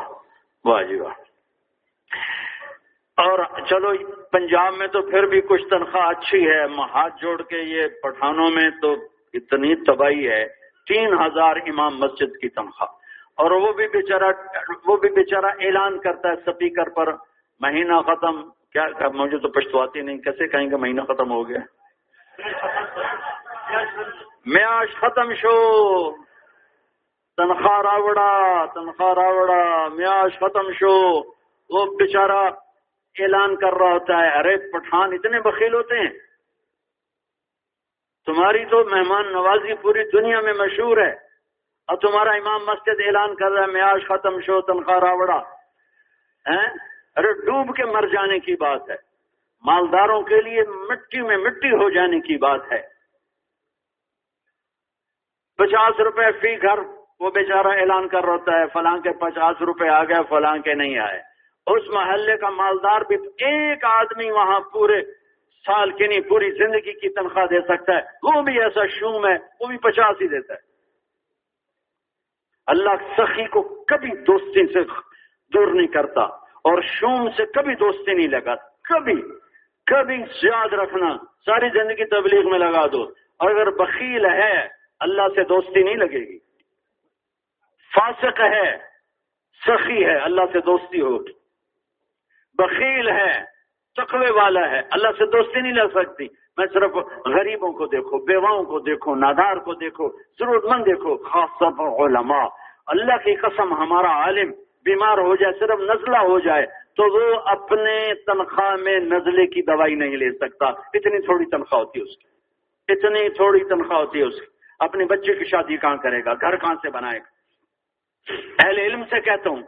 واہ جی واہ۔ اور چلو، پنجاب میں تو پھر بھی کچھ تنخواہ اچھی ہے۔ ہاتھ جوڑ کے یہ پٹھانوں میں تو اتنی تباہی ہے۔ تین ہزار امام مسجد کی تنخواہ۔ اور وہ بھی بیچارہ، وہ بھی بیچارہ اعلان کرتا ہے سپیکر پر۔ مہینہ ختم۔ کیا مجھے تو پچھتواتی نہیں۔ کیسے کہیں گے مہینہ ختم ہو گیا؟ میاش ختم شو۔ تنخواہ راوڑا تنخواہ راوڑا۔ میاش ختم شو۔ وہ بیچارہ اعلان کر رہا ہوتا ہے، ارے پٹھان اتنے بخیل ہوتے ہیں۔ تمہاری تو مہمان نوازی پوری دنیا میں مشہور ہے۔ اور تمہارا امام مسجد اعلان کر رہا ہے میاش ختم شو، تنخواہ راوڑا۔ ارے ڈوب کے مر جانے کی بات ہے۔ مالداروں کے لیے مٹی میں مٹی ہو جانے کی بات ہے۔ پچاس روپے فی گھر، وہ بیچارہ اعلان کر رہا ہے، فلاں کے پچاس روپے آ گئے، فلاں کے نہیں آئے۔ اس محلے کا مالدار بھی ایک آدمی وہاں پورے سال کی نہیں، پوری زندگی کی تنخواہ دے سکتا ہے۔ وہ بھی ایسا شوم ہے، وہ بھی پچاس ہی دیتا ہے۔ اللہ سخی کو کبھی دوستی سے دور نہیں کرتا اور شوم سے کبھی دوستی نہیں لگا کبھی کبھی یاد رکھنا، ساری زندگی تبلیغ میں لگا دو۔ اگر بخیل ہے اللہ سے دوستی نہیں لگے گی۔ فاسق ہے، سخی ہے، اللہ سے دوستی ہوگی۔ بخیل ہے، تقوی والا ہے، اللہ سے دوستی نہیں لگ سکتی۔ میں صرف غریبوں کو دیکھو، بیواؤں کو دیکھو، نادار کو دیکھو ضرورت مند دیکھو خاص طور پر علماء۔ اللہ کی قسم، ہمارا عالم بیمار ہو جائے، صرف نزلہ ہو جائے، تو وہ اپنے تنخواہ میں نزلے کی دوائی نہیں لے سکتا۔ اتنی تھوڑی تنخواہ ہوتی ہے اس کی۔ اتنی تھوڑی تنخواہ ہوتی ہے اس کی۔ اپنے بچے کی شادی کہاں کرے گا؟ گھر کہاں سے بنائے گا؟ اہل علم سے کہتا ہوں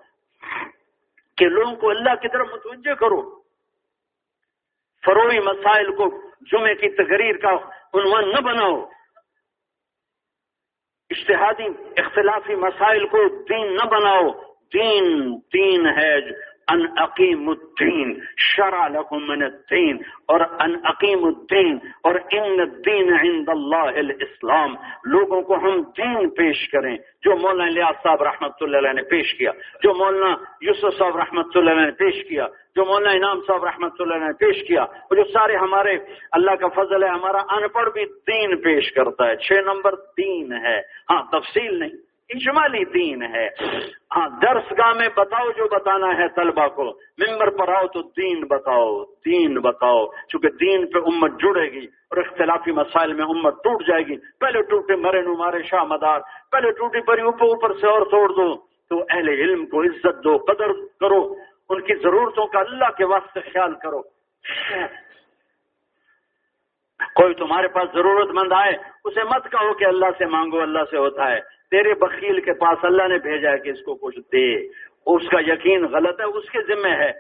کہ لوگوں کو اللہ کی طرف متوجہ کرو۔ فروئی مسائل کو جمعے کی تقریر کا عنوان نہ بناؤ۔ اشتہادی اختلافی مسائل کو دین نہ بناؤ۔ دین دین ہے ان عقیم الدین، شرع لکم من الدین، اور ان عقیم الدین، اور ان الدین عند اللہ الاسلام۔ لوگوں کو ہم دین پیش کریں، جو مولانا لیاس صاحب رحمۃ اللہ علیہ نے پیش کیا، جو مولانا یوسف صاحب رحمۃ اللہ علیہ نے پیش کیا، جو مولانا انعام صاحب رحمۃ اللہ علیہ نے پیش کیا، اور جو سارے ہمارے اللہ کا فضل ہے، ہمارا ان پڑھ بھی دین پیش کرتا ہے۔ چھ نمبر دین ہے۔ ہاں تفصیل نہیں۔ اجمالی دین ہے۔ ہاں درس گاہ میں بتاؤ جو بتانا ہے طلبہ کو۔ ممبر پر آؤ تو دین بتاؤ دین بتاؤ۔ چونکہ دین پہ امت جڑے گی اور اختلافی مسائل میں امت ٹوٹ جائے گی۔ پہلے ٹوٹے مرے نو مارے شاہ مدار، پہلے ٹوٹی پری اوپر اوپر سے اور توڑ دو۔ تو اہل علم کو عزت دو، قدر کرو۔ ان کی ضرورتوں کا اللہ کے واسطے خیال کرو۔ کوئی تمہارے پاس ضرورت مند آئے، اسے مت کہو کہ اللہ سے مانگو، اللہ سے ہوتا ہے۔ تیرے بخیل کے پاس اللہ نے بھیجا ہے کہ اس کو کچھ دے۔ اس کا یقین غلط ہے، اس کے ذمہ ہے۔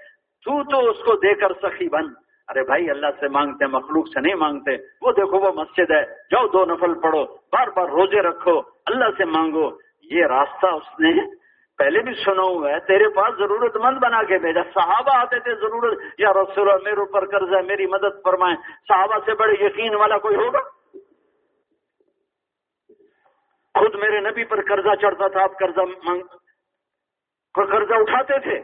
تو تو اس کو دے کر سخی بن۔ ارے بھائی، اللہ سے مانگتے مخلوق سے نہیں مانگتے۔ وہ دیکھو، وہ مسجد ہے۔ جاؤ دو نفل پڑھو۔ بار بار روزے رکھو۔ اللہ سے مانگو۔ یہ راستہ اس نے پہلے بھی سنا ہوا ہے۔ تیرے پاس ضرورت مند بنا کے بھیجا۔ صحابہ آتے تھے، ضرورت۔ یا رسول میرے اوپر قرض ہے، میری مدد فرمائیں۔ صحابہ سے بڑے یقین والا کوئی ہوگا؟ خود میرے نبی پر قرضہ چڑھتا تھا، آپ قرضہ قرضہ اٹھاتے تھے۔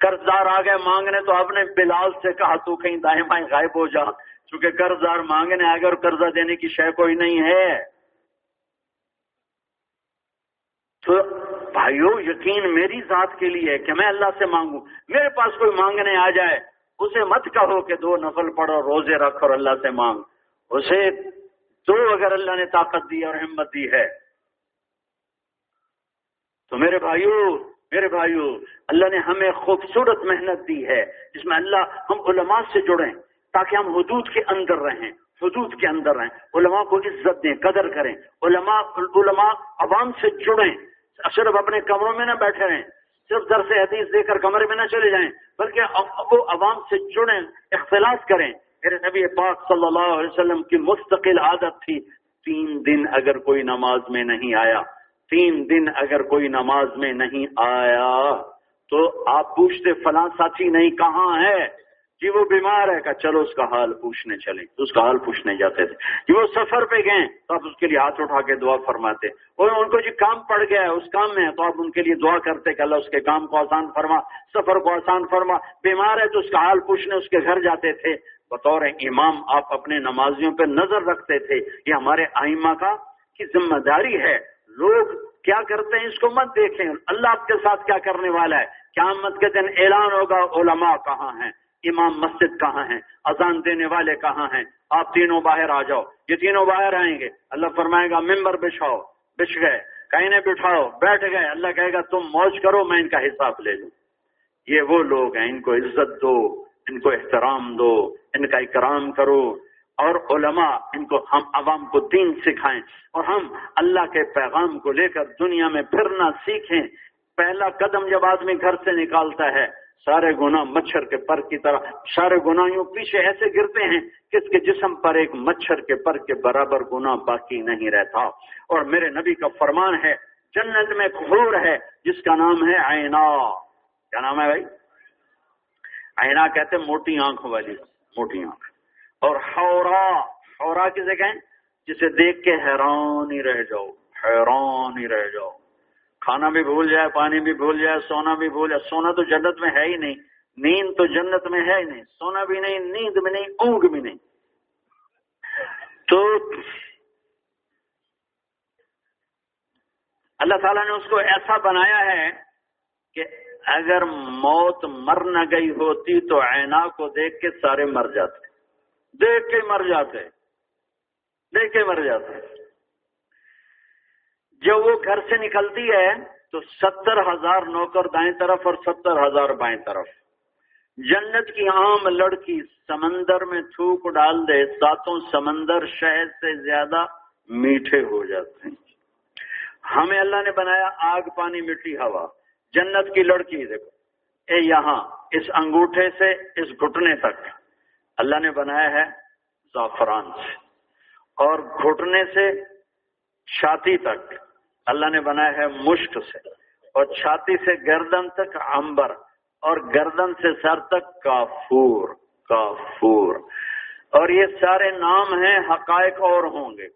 قرض دار آ گئے مانگنے تو آپ نے بلال سے کہا، تو کہیں دائیں بائیں غائب ہو جا۔ چونکہ قرض دار مانگنے آ گئے اور قرضہ دینے کی شے کوئی نہیں ہے۔ تو بھائیو، یقین میری ذات کے لیے کہ میں اللہ سے مانگوں۔ میرے پاس کوئی مانگنے آ جائے، اسے مت کہو کہ دو نفل پڑھو، روزے رکھ اور اللہ سے مانگ۔ اسے تو اگر اللہ نے طاقت دی اور ہمت دی ہے۔ تو میرے بھائیو میرے بھائیو، اللہ نے ہمیں خوبصورت محنت دی ہے، جس میں اللہ ہم علماء سے جڑیں تاکہ ہم حدود کے اندر رہیں، حدود کے اندر رہیں، علماء کو عزت دیں، قدر کریں، علماء علماء عوام سے جڑیں۔ صرف اپنے کمروں میں نہ بیٹھے رہیں، صرف در سے حدیث دے کر کمرے میں نہ چلے جائیں، بلکہ وہ عوام سے جڑیں اختلاط کریں۔ میرے نبی پاک صلی اللہ علیہ وسلم کی مستقل عادت تھی، تین دن اگر کوئی نماز میں نہیں آیا، تین دن اگر کوئی نماز میں نہیں آیا، تو آپ پوچھتے فلاں ساتھی نہیں کہاں ہے؟ جی وہ بیمار ہے کہ چلو اس کا حال پوچھنے چلے اس کا حال پوچھنے جاتے تھے۔ جی وہ سفر پہ گئے، تو آپ اس کے لیے ہاتھ اٹھا کے دعا فرماتے۔ اور ان کو جی کام پڑ گیا ہے، اس کام میں تو آپ ان کے لیے دعا کرتے کہ اللہ اس کے کام کو آسان فرما، سفر کو آسان فرما۔ بیمار ہے تو اس کا حال پوچھنے، اس کے گھر جاتے تھے۔ بطور امام آپ اپنے نمازیوں پہ نظر رکھتے تھے یہ ہمارے آئمہ کا کی ذمہ داری ہے۔ لوگ کیا کرتے ہیں اس کو مت دیکھیں۔ اللہ آپ کے ساتھ کیا کرنے والا ہے؟ قیامت کے دن اعلان ہوگا علماء کہاں ہیں، امام مسجد کہاں ہیں، اذان دینے والے کہاں ہیں۔ آپ تینوں باہر آ جاؤ۔ یہ تینوں باہر آئیں گے۔ اللہ فرمائے گا ممبر بچھاؤ۔ بچھ گئے۔ کہیں نے بٹھاؤ۔ بیٹھ گئے۔ اللہ کہے گا، تم موج کرو، میں ان کا حساب لے لوں۔ یہ وہ لوگ ہیں، ان کو عزت دو۔ ان کو احترام دو، ان کا اکرام کرو۔ اور علماء، ان کو ہم عوام کو دین سکھائیں۔ اور ہم اللہ کے پیغام کو لے کر دنیا میں پھرنا سیکھیں۔ پہلا قدم جب آدمی گھر سے نکالتا ہے، سارے گناہ مچھر کے پر کی طرح، سارے گناہوں پیچھے ایسے گرتے ہیں کہ اس کے جسم پر ایک مچھر کے پر کے برابر گناہ باقی نہیں رہتا۔ اور میرے نبی کا فرمان ہے، جنت میں خور ہے، جس کا نام ہے آئینہ کیا نام ہے بھائی؟ آئینہ کہتے ہیں موٹی آنکھ والی، موٹی آنکھ۔ اور ہورا ہورا کسے کہیں؟ جسے دیکھ کے حیران ہی رہ جاؤ، حیران ہی رہ جاؤ۔ کھانا بھی بھول جائے، پانی بھی بھول جائے، سونا بھی بھول جائے۔ سونا تو جنت میں ہے ہی نہیں، نیند تو جنت میں ہے ہی نہیں۔ سونا بھی نہیں، نیند بھی نہیں، اونگ بھی نہیں۔ تو اللہ تعالیٰ نے اس کو ایسا بنایا ہے کہ اگر موت مر نہ گئی ہوتی تو اینا کو دیکھ کے سارے مر جاتے دیکھ کے مر جاتے دیکھ کے مر جاتے جب وہ گھر سے نکلتی ہے تو ستر ہزار نوکر دائیں طرف اور ستر ہزار بائیں طرف جنت کی عام لڑکی سمندر میں تھوک ڈال دے ساتوں سمندر شہد سے زیادہ میٹھے ہو جاتے ہیں۔ ہمیں اللہ نے بنایا آگ پانی مٹی ہوا۔ جنت کی لڑکی، دیکھو۔ اے یہاں، اس انگوٹھے سے، اس گھٹنے تک۔ اللہ نے بنایا ہے زعفران سے۔ اور گھٹنے سے چھاتی تک۔ اللہ نے بنایا ہے مشک سے۔ اور چھاتی سے گردن تک امبر اور گردن سے سر تک کافور کافور۔ اور یہ سارے نام ہیں، حقائق اور ہوں گے۔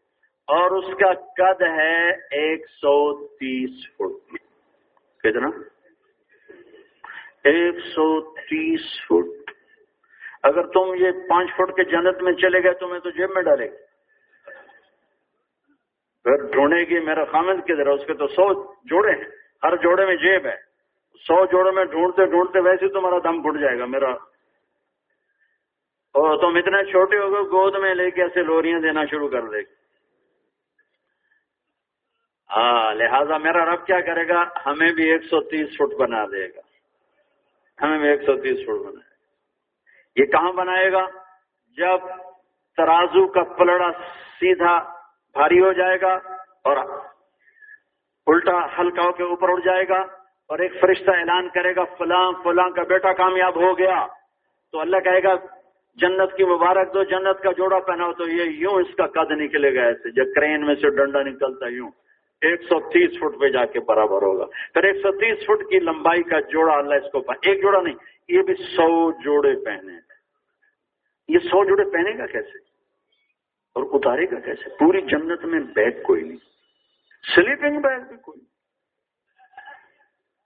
اور اس کا قد ہے ایک سو تیس فٹ۔ کتنا ایک سو تیس فٹ۔ اگر تم یہ پانچ فٹ کے جنت میں چلے گئے تو میں تو جیب میں ڈالے گی پھر ڈھونڈے گی میرا خامد کدھر ہے؟ اس کے تو سو جوڑے ہیں۔ ہر جوڑے میں جیب ہے۔ سو جوڑے میں ڈھونڈتے ڈھونڈتے ویسے تمہارا دم گھٹ جائے گا میرا۔ اور تم اتنے چھوٹے ہو گئے، گود میں لے کے ایسے لوریاں دینا شروع کر دے گی ہاں لہذا میرا رب کیا کرے گا؟ ہمیں بھی ایک سو تیس فٹ بنا دے گا۔ ہمیں بھی ایک سو تیس فٹ بنائے گا۔ یہ کہاں بنائے گا؟ جب ترازو کا پلڑا سیدھا بھاری ہو جائے گا اور الٹا ہلکاؤں کے اوپر اڑ جائے گا اور ایک فرشتہ اعلان کرے گا، فلاں فلاں کا بیٹا کامیاب ہو گیا۔ تو اللہ کہے گا، جنت کی مبارک دو، جنت کا جوڑا پہنا تو یہ یوں اس کا قد نکلے گا ایسے، جب کرین میں سے ڈنڈا نکلتا یوں۔ ایک سو تیس فٹ پہ جا کے برابر ہوگا۔ پھر ایک سو تیس فٹ کی لمبائی کا جوڑا اللہ اس کو پہنے ایک جوڑا نہیں، یہ بھی سو جوڑے پہنے یہ سو جوڑے پہنے گا کیسے؟ اور اتارے گا کیسے؟ پوری جنت میں بیگ کوئی نہیں۔ سلیپنگ بیگ بھی کوئی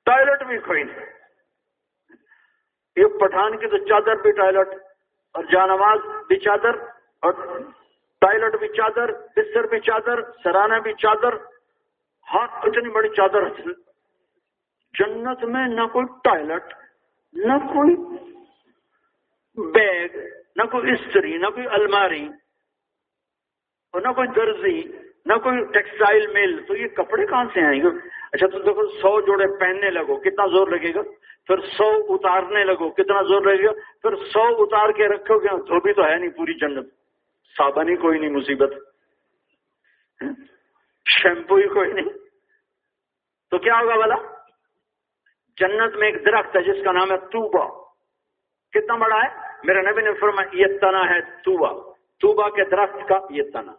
ٹوائلٹ بھی کوئی نہیں۔ ایک پٹھان کی تو چادر بھی ٹوائلٹ، اور جانواز بھی چادر، اور ٹوائلٹ بھی چادر، بستر بھی چادر، سرانہ بھی چادر ہاں اتنی بڑی چادر جنت میں نہ کوئی ٹوائلٹ، نہ کوئی بیگ، نہ کوئی استری، نہ کوئی الماری اور نہ کوئی درزی، نہ کوئی ٹیکسٹائل مل۔ تو یہ کپڑے کہاں سے آئیں گے؟ اچھا تو دیکھو، سو جوڑے پہننے لگو، کتنا زور لگے گا؟ پھر سو اتارنے لگو، کتنا زور لگے گا؟ پھر سو اتار کے رکھو گے۔ دھوبی تو ہے نہیں پوری جنت۔ صابن ہی کوئی نہیں، مصیبت۔ شیمپو ہی کوئی نہیں۔ تو کیا ہوگا بلا جنت میں ایک درخت ہے جس کا نام ہے توبا کتنا بڑا ہے؟ میرے نبی نے فرمایا، یہ تنا ہے توبا توبا کے درخت کا یہ تنا۔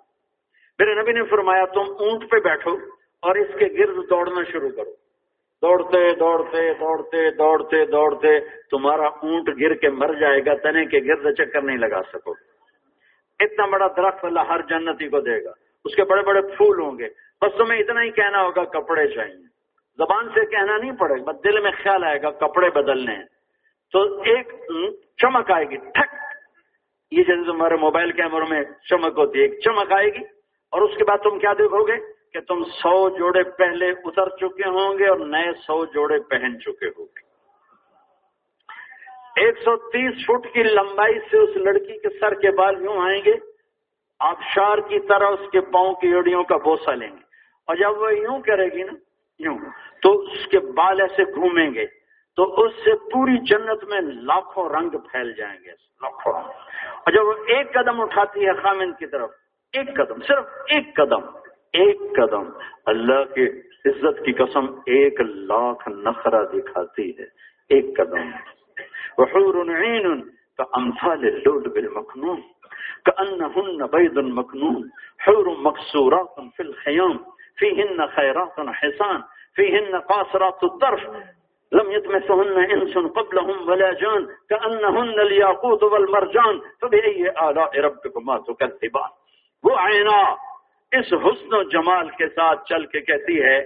میرے نبی نے فرمایا، تم اونٹ پہ بیٹھو اور اس کے گرد دوڑنا شروع کرو۔ دوڑتے دوڑتے دوڑتے دوڑتے دوڑتے، تمہارا اونٹ گر کے مر جائے گا، تنے کے گرد چکر نہیں لگا سکو۔ اتنا بڑا درخت اللہ ہر جنتی کو دے گا۔ اس کے بڑے بڑے پھول ہوں گے۔ بس تمہیں اتنا ہی کہنا ہوگا، کپڑے چاہیے۔ زبان سے کہنا نہیں پڑے گا دل میں خیال آئے گا، کپڑے بدلنے تو ایک چمک آئے گی، ٹھک۔ یہ جیسے تمہارے موبائل کیمروں میں چمک ہوتی ہے، ایک چمک آئے گی۔ اور اس کے بعد تم کیا دیکھو گے؟ کہ تم سو جوڑے پہلے اتر چکے ہوں گے اور نئے سو جوڑے پہن چکے ہوں گے۔ ایک سو تیس فٹ کی لمبائی سے اس لڑکی کے سر کے بال یوں آئیں گے۔ آبشار کی طرح اس کے پاؤں کی اڑیوں کا بوسا لیں گے۔ اور جب وہ یوں کرے گی نا، یوں، تو اس کے بال ایسے گھومیں گے، تو اس سے پوری جنت میں لاکھوں رنگ پھیل جائیں گے، لاکھوں۔ اور جب وہ ایک قدم اٹھاتی ہے خامن کی طرف، ایک قدم، صرف ایک قدم ایک قدم، اللہ کی عزت کی قسم ایک لاکھ نخرا دکھاتی ہے، ایک قدم۔ وحور عین كأمثال اللؤلؤ المكنون كأنهن بيض مكنون، حور مكسورات في الخيام، فيهن خيرات حسان فيهن قاصرات الطرف. لم يتمسهن انس قبلهم ولا جان كانهن الياقوت والمرجان. فبأي آلاء ربكما تكذبان؟ وہ عینا، اس حسن و جمال کے ساتھ چل کے کہتی ہے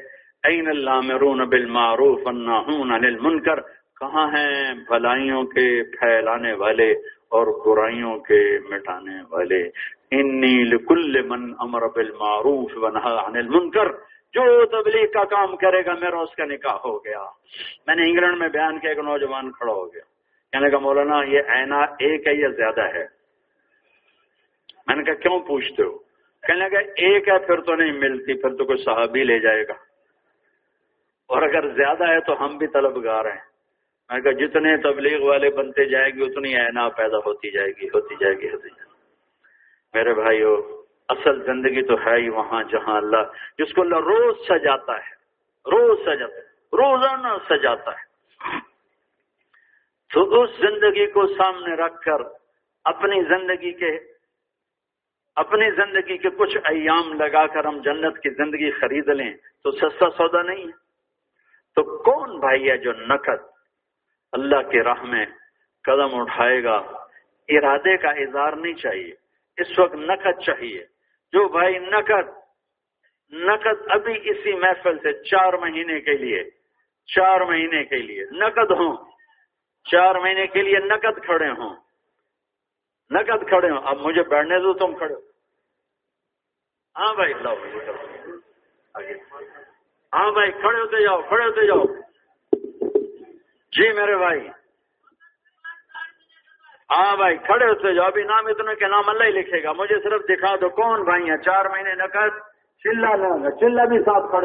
این اللامرون بالمعروف الناہون عن المنکر؟ کہاں ہیں بھلائیوں کے پھیلانے والے؟ اور برائیوں کے مٹانے والے۔ انی لکل من امر بالمعروف ونہا عن المنکر جو تبلیغ کا کام کرے گا میرا اس کا نکاح ہو گیا۔ میں نے انگلینڈ میں بیان کیا ایک نوجوان کھڑا ہو گیا۔ کہنے کا مولانا، یہ اینا ایک ہے یا زیادہ ہے؟ میں نے کہا، کیوں پوچھتے ہو؟ کہنے لگا ایک ہے پھر تو نہیں ملتی، پھر تو کوئی صحابی لے جائے گا۔ اور اگر زیادہ ہے تو ہم بھی طلبگار ہیں۔ میں کہا جتنے تبلیغ والے بنتے جائیں گے، اتنی اینا پیدا ہوتی جائے گی، ہوتی جائے گی، ہوتی جائے گی۔ میرے بھائیو، اصل زندگی تو ہے ہی وہاں جہاں اللہ جس کو اللہ روز سجاتا ہے۔ روز سجاتا ہے۔ روزانہ سجاتا ہے۔ تو اس زندگی کو سامنے رکھ کر اپنی زندگی کے، اپنی زندگی کے کچھ ایام لگا کر ہم جنت کی زندگی خرید لیں تو سستا سودا نہیں ہے۔ تو کون بھائی ہے جو نقد اللہ کے راہ میں قدم اٹھائے گا۔ ارادے کا اظہار نہیں چاہیے۔ اس وقت نقد چاہیے۔ جو بھائی نقد نقد ابھی اسی محفل سے چار مہینے کے لیے، چار مہینے کے لیے نقد ہوں۔ چار مہینے کے لیے نقد کھڑے ہوں۔ نقد کھڑے ہوں۔ اب مجھے بیٹھنے دو، تم کھڑے ہو۔ ہاں بھائی ہاں بھائی، کھڑے ہوتے جاؤ، کھڑے ہوتے جاؤ۔ جی میرے بھائی۔ ہاں بھائی، کھڑے ہوتے جاؤ ابھی نام اتنے کے نام اللہ ہی لکھے گا۔ مجھے صرف دکھا دو کون بھائی ہیں۔ چار مہینے نقد، چلا لوں گا۔ چلا بھی ساتھ کھڑے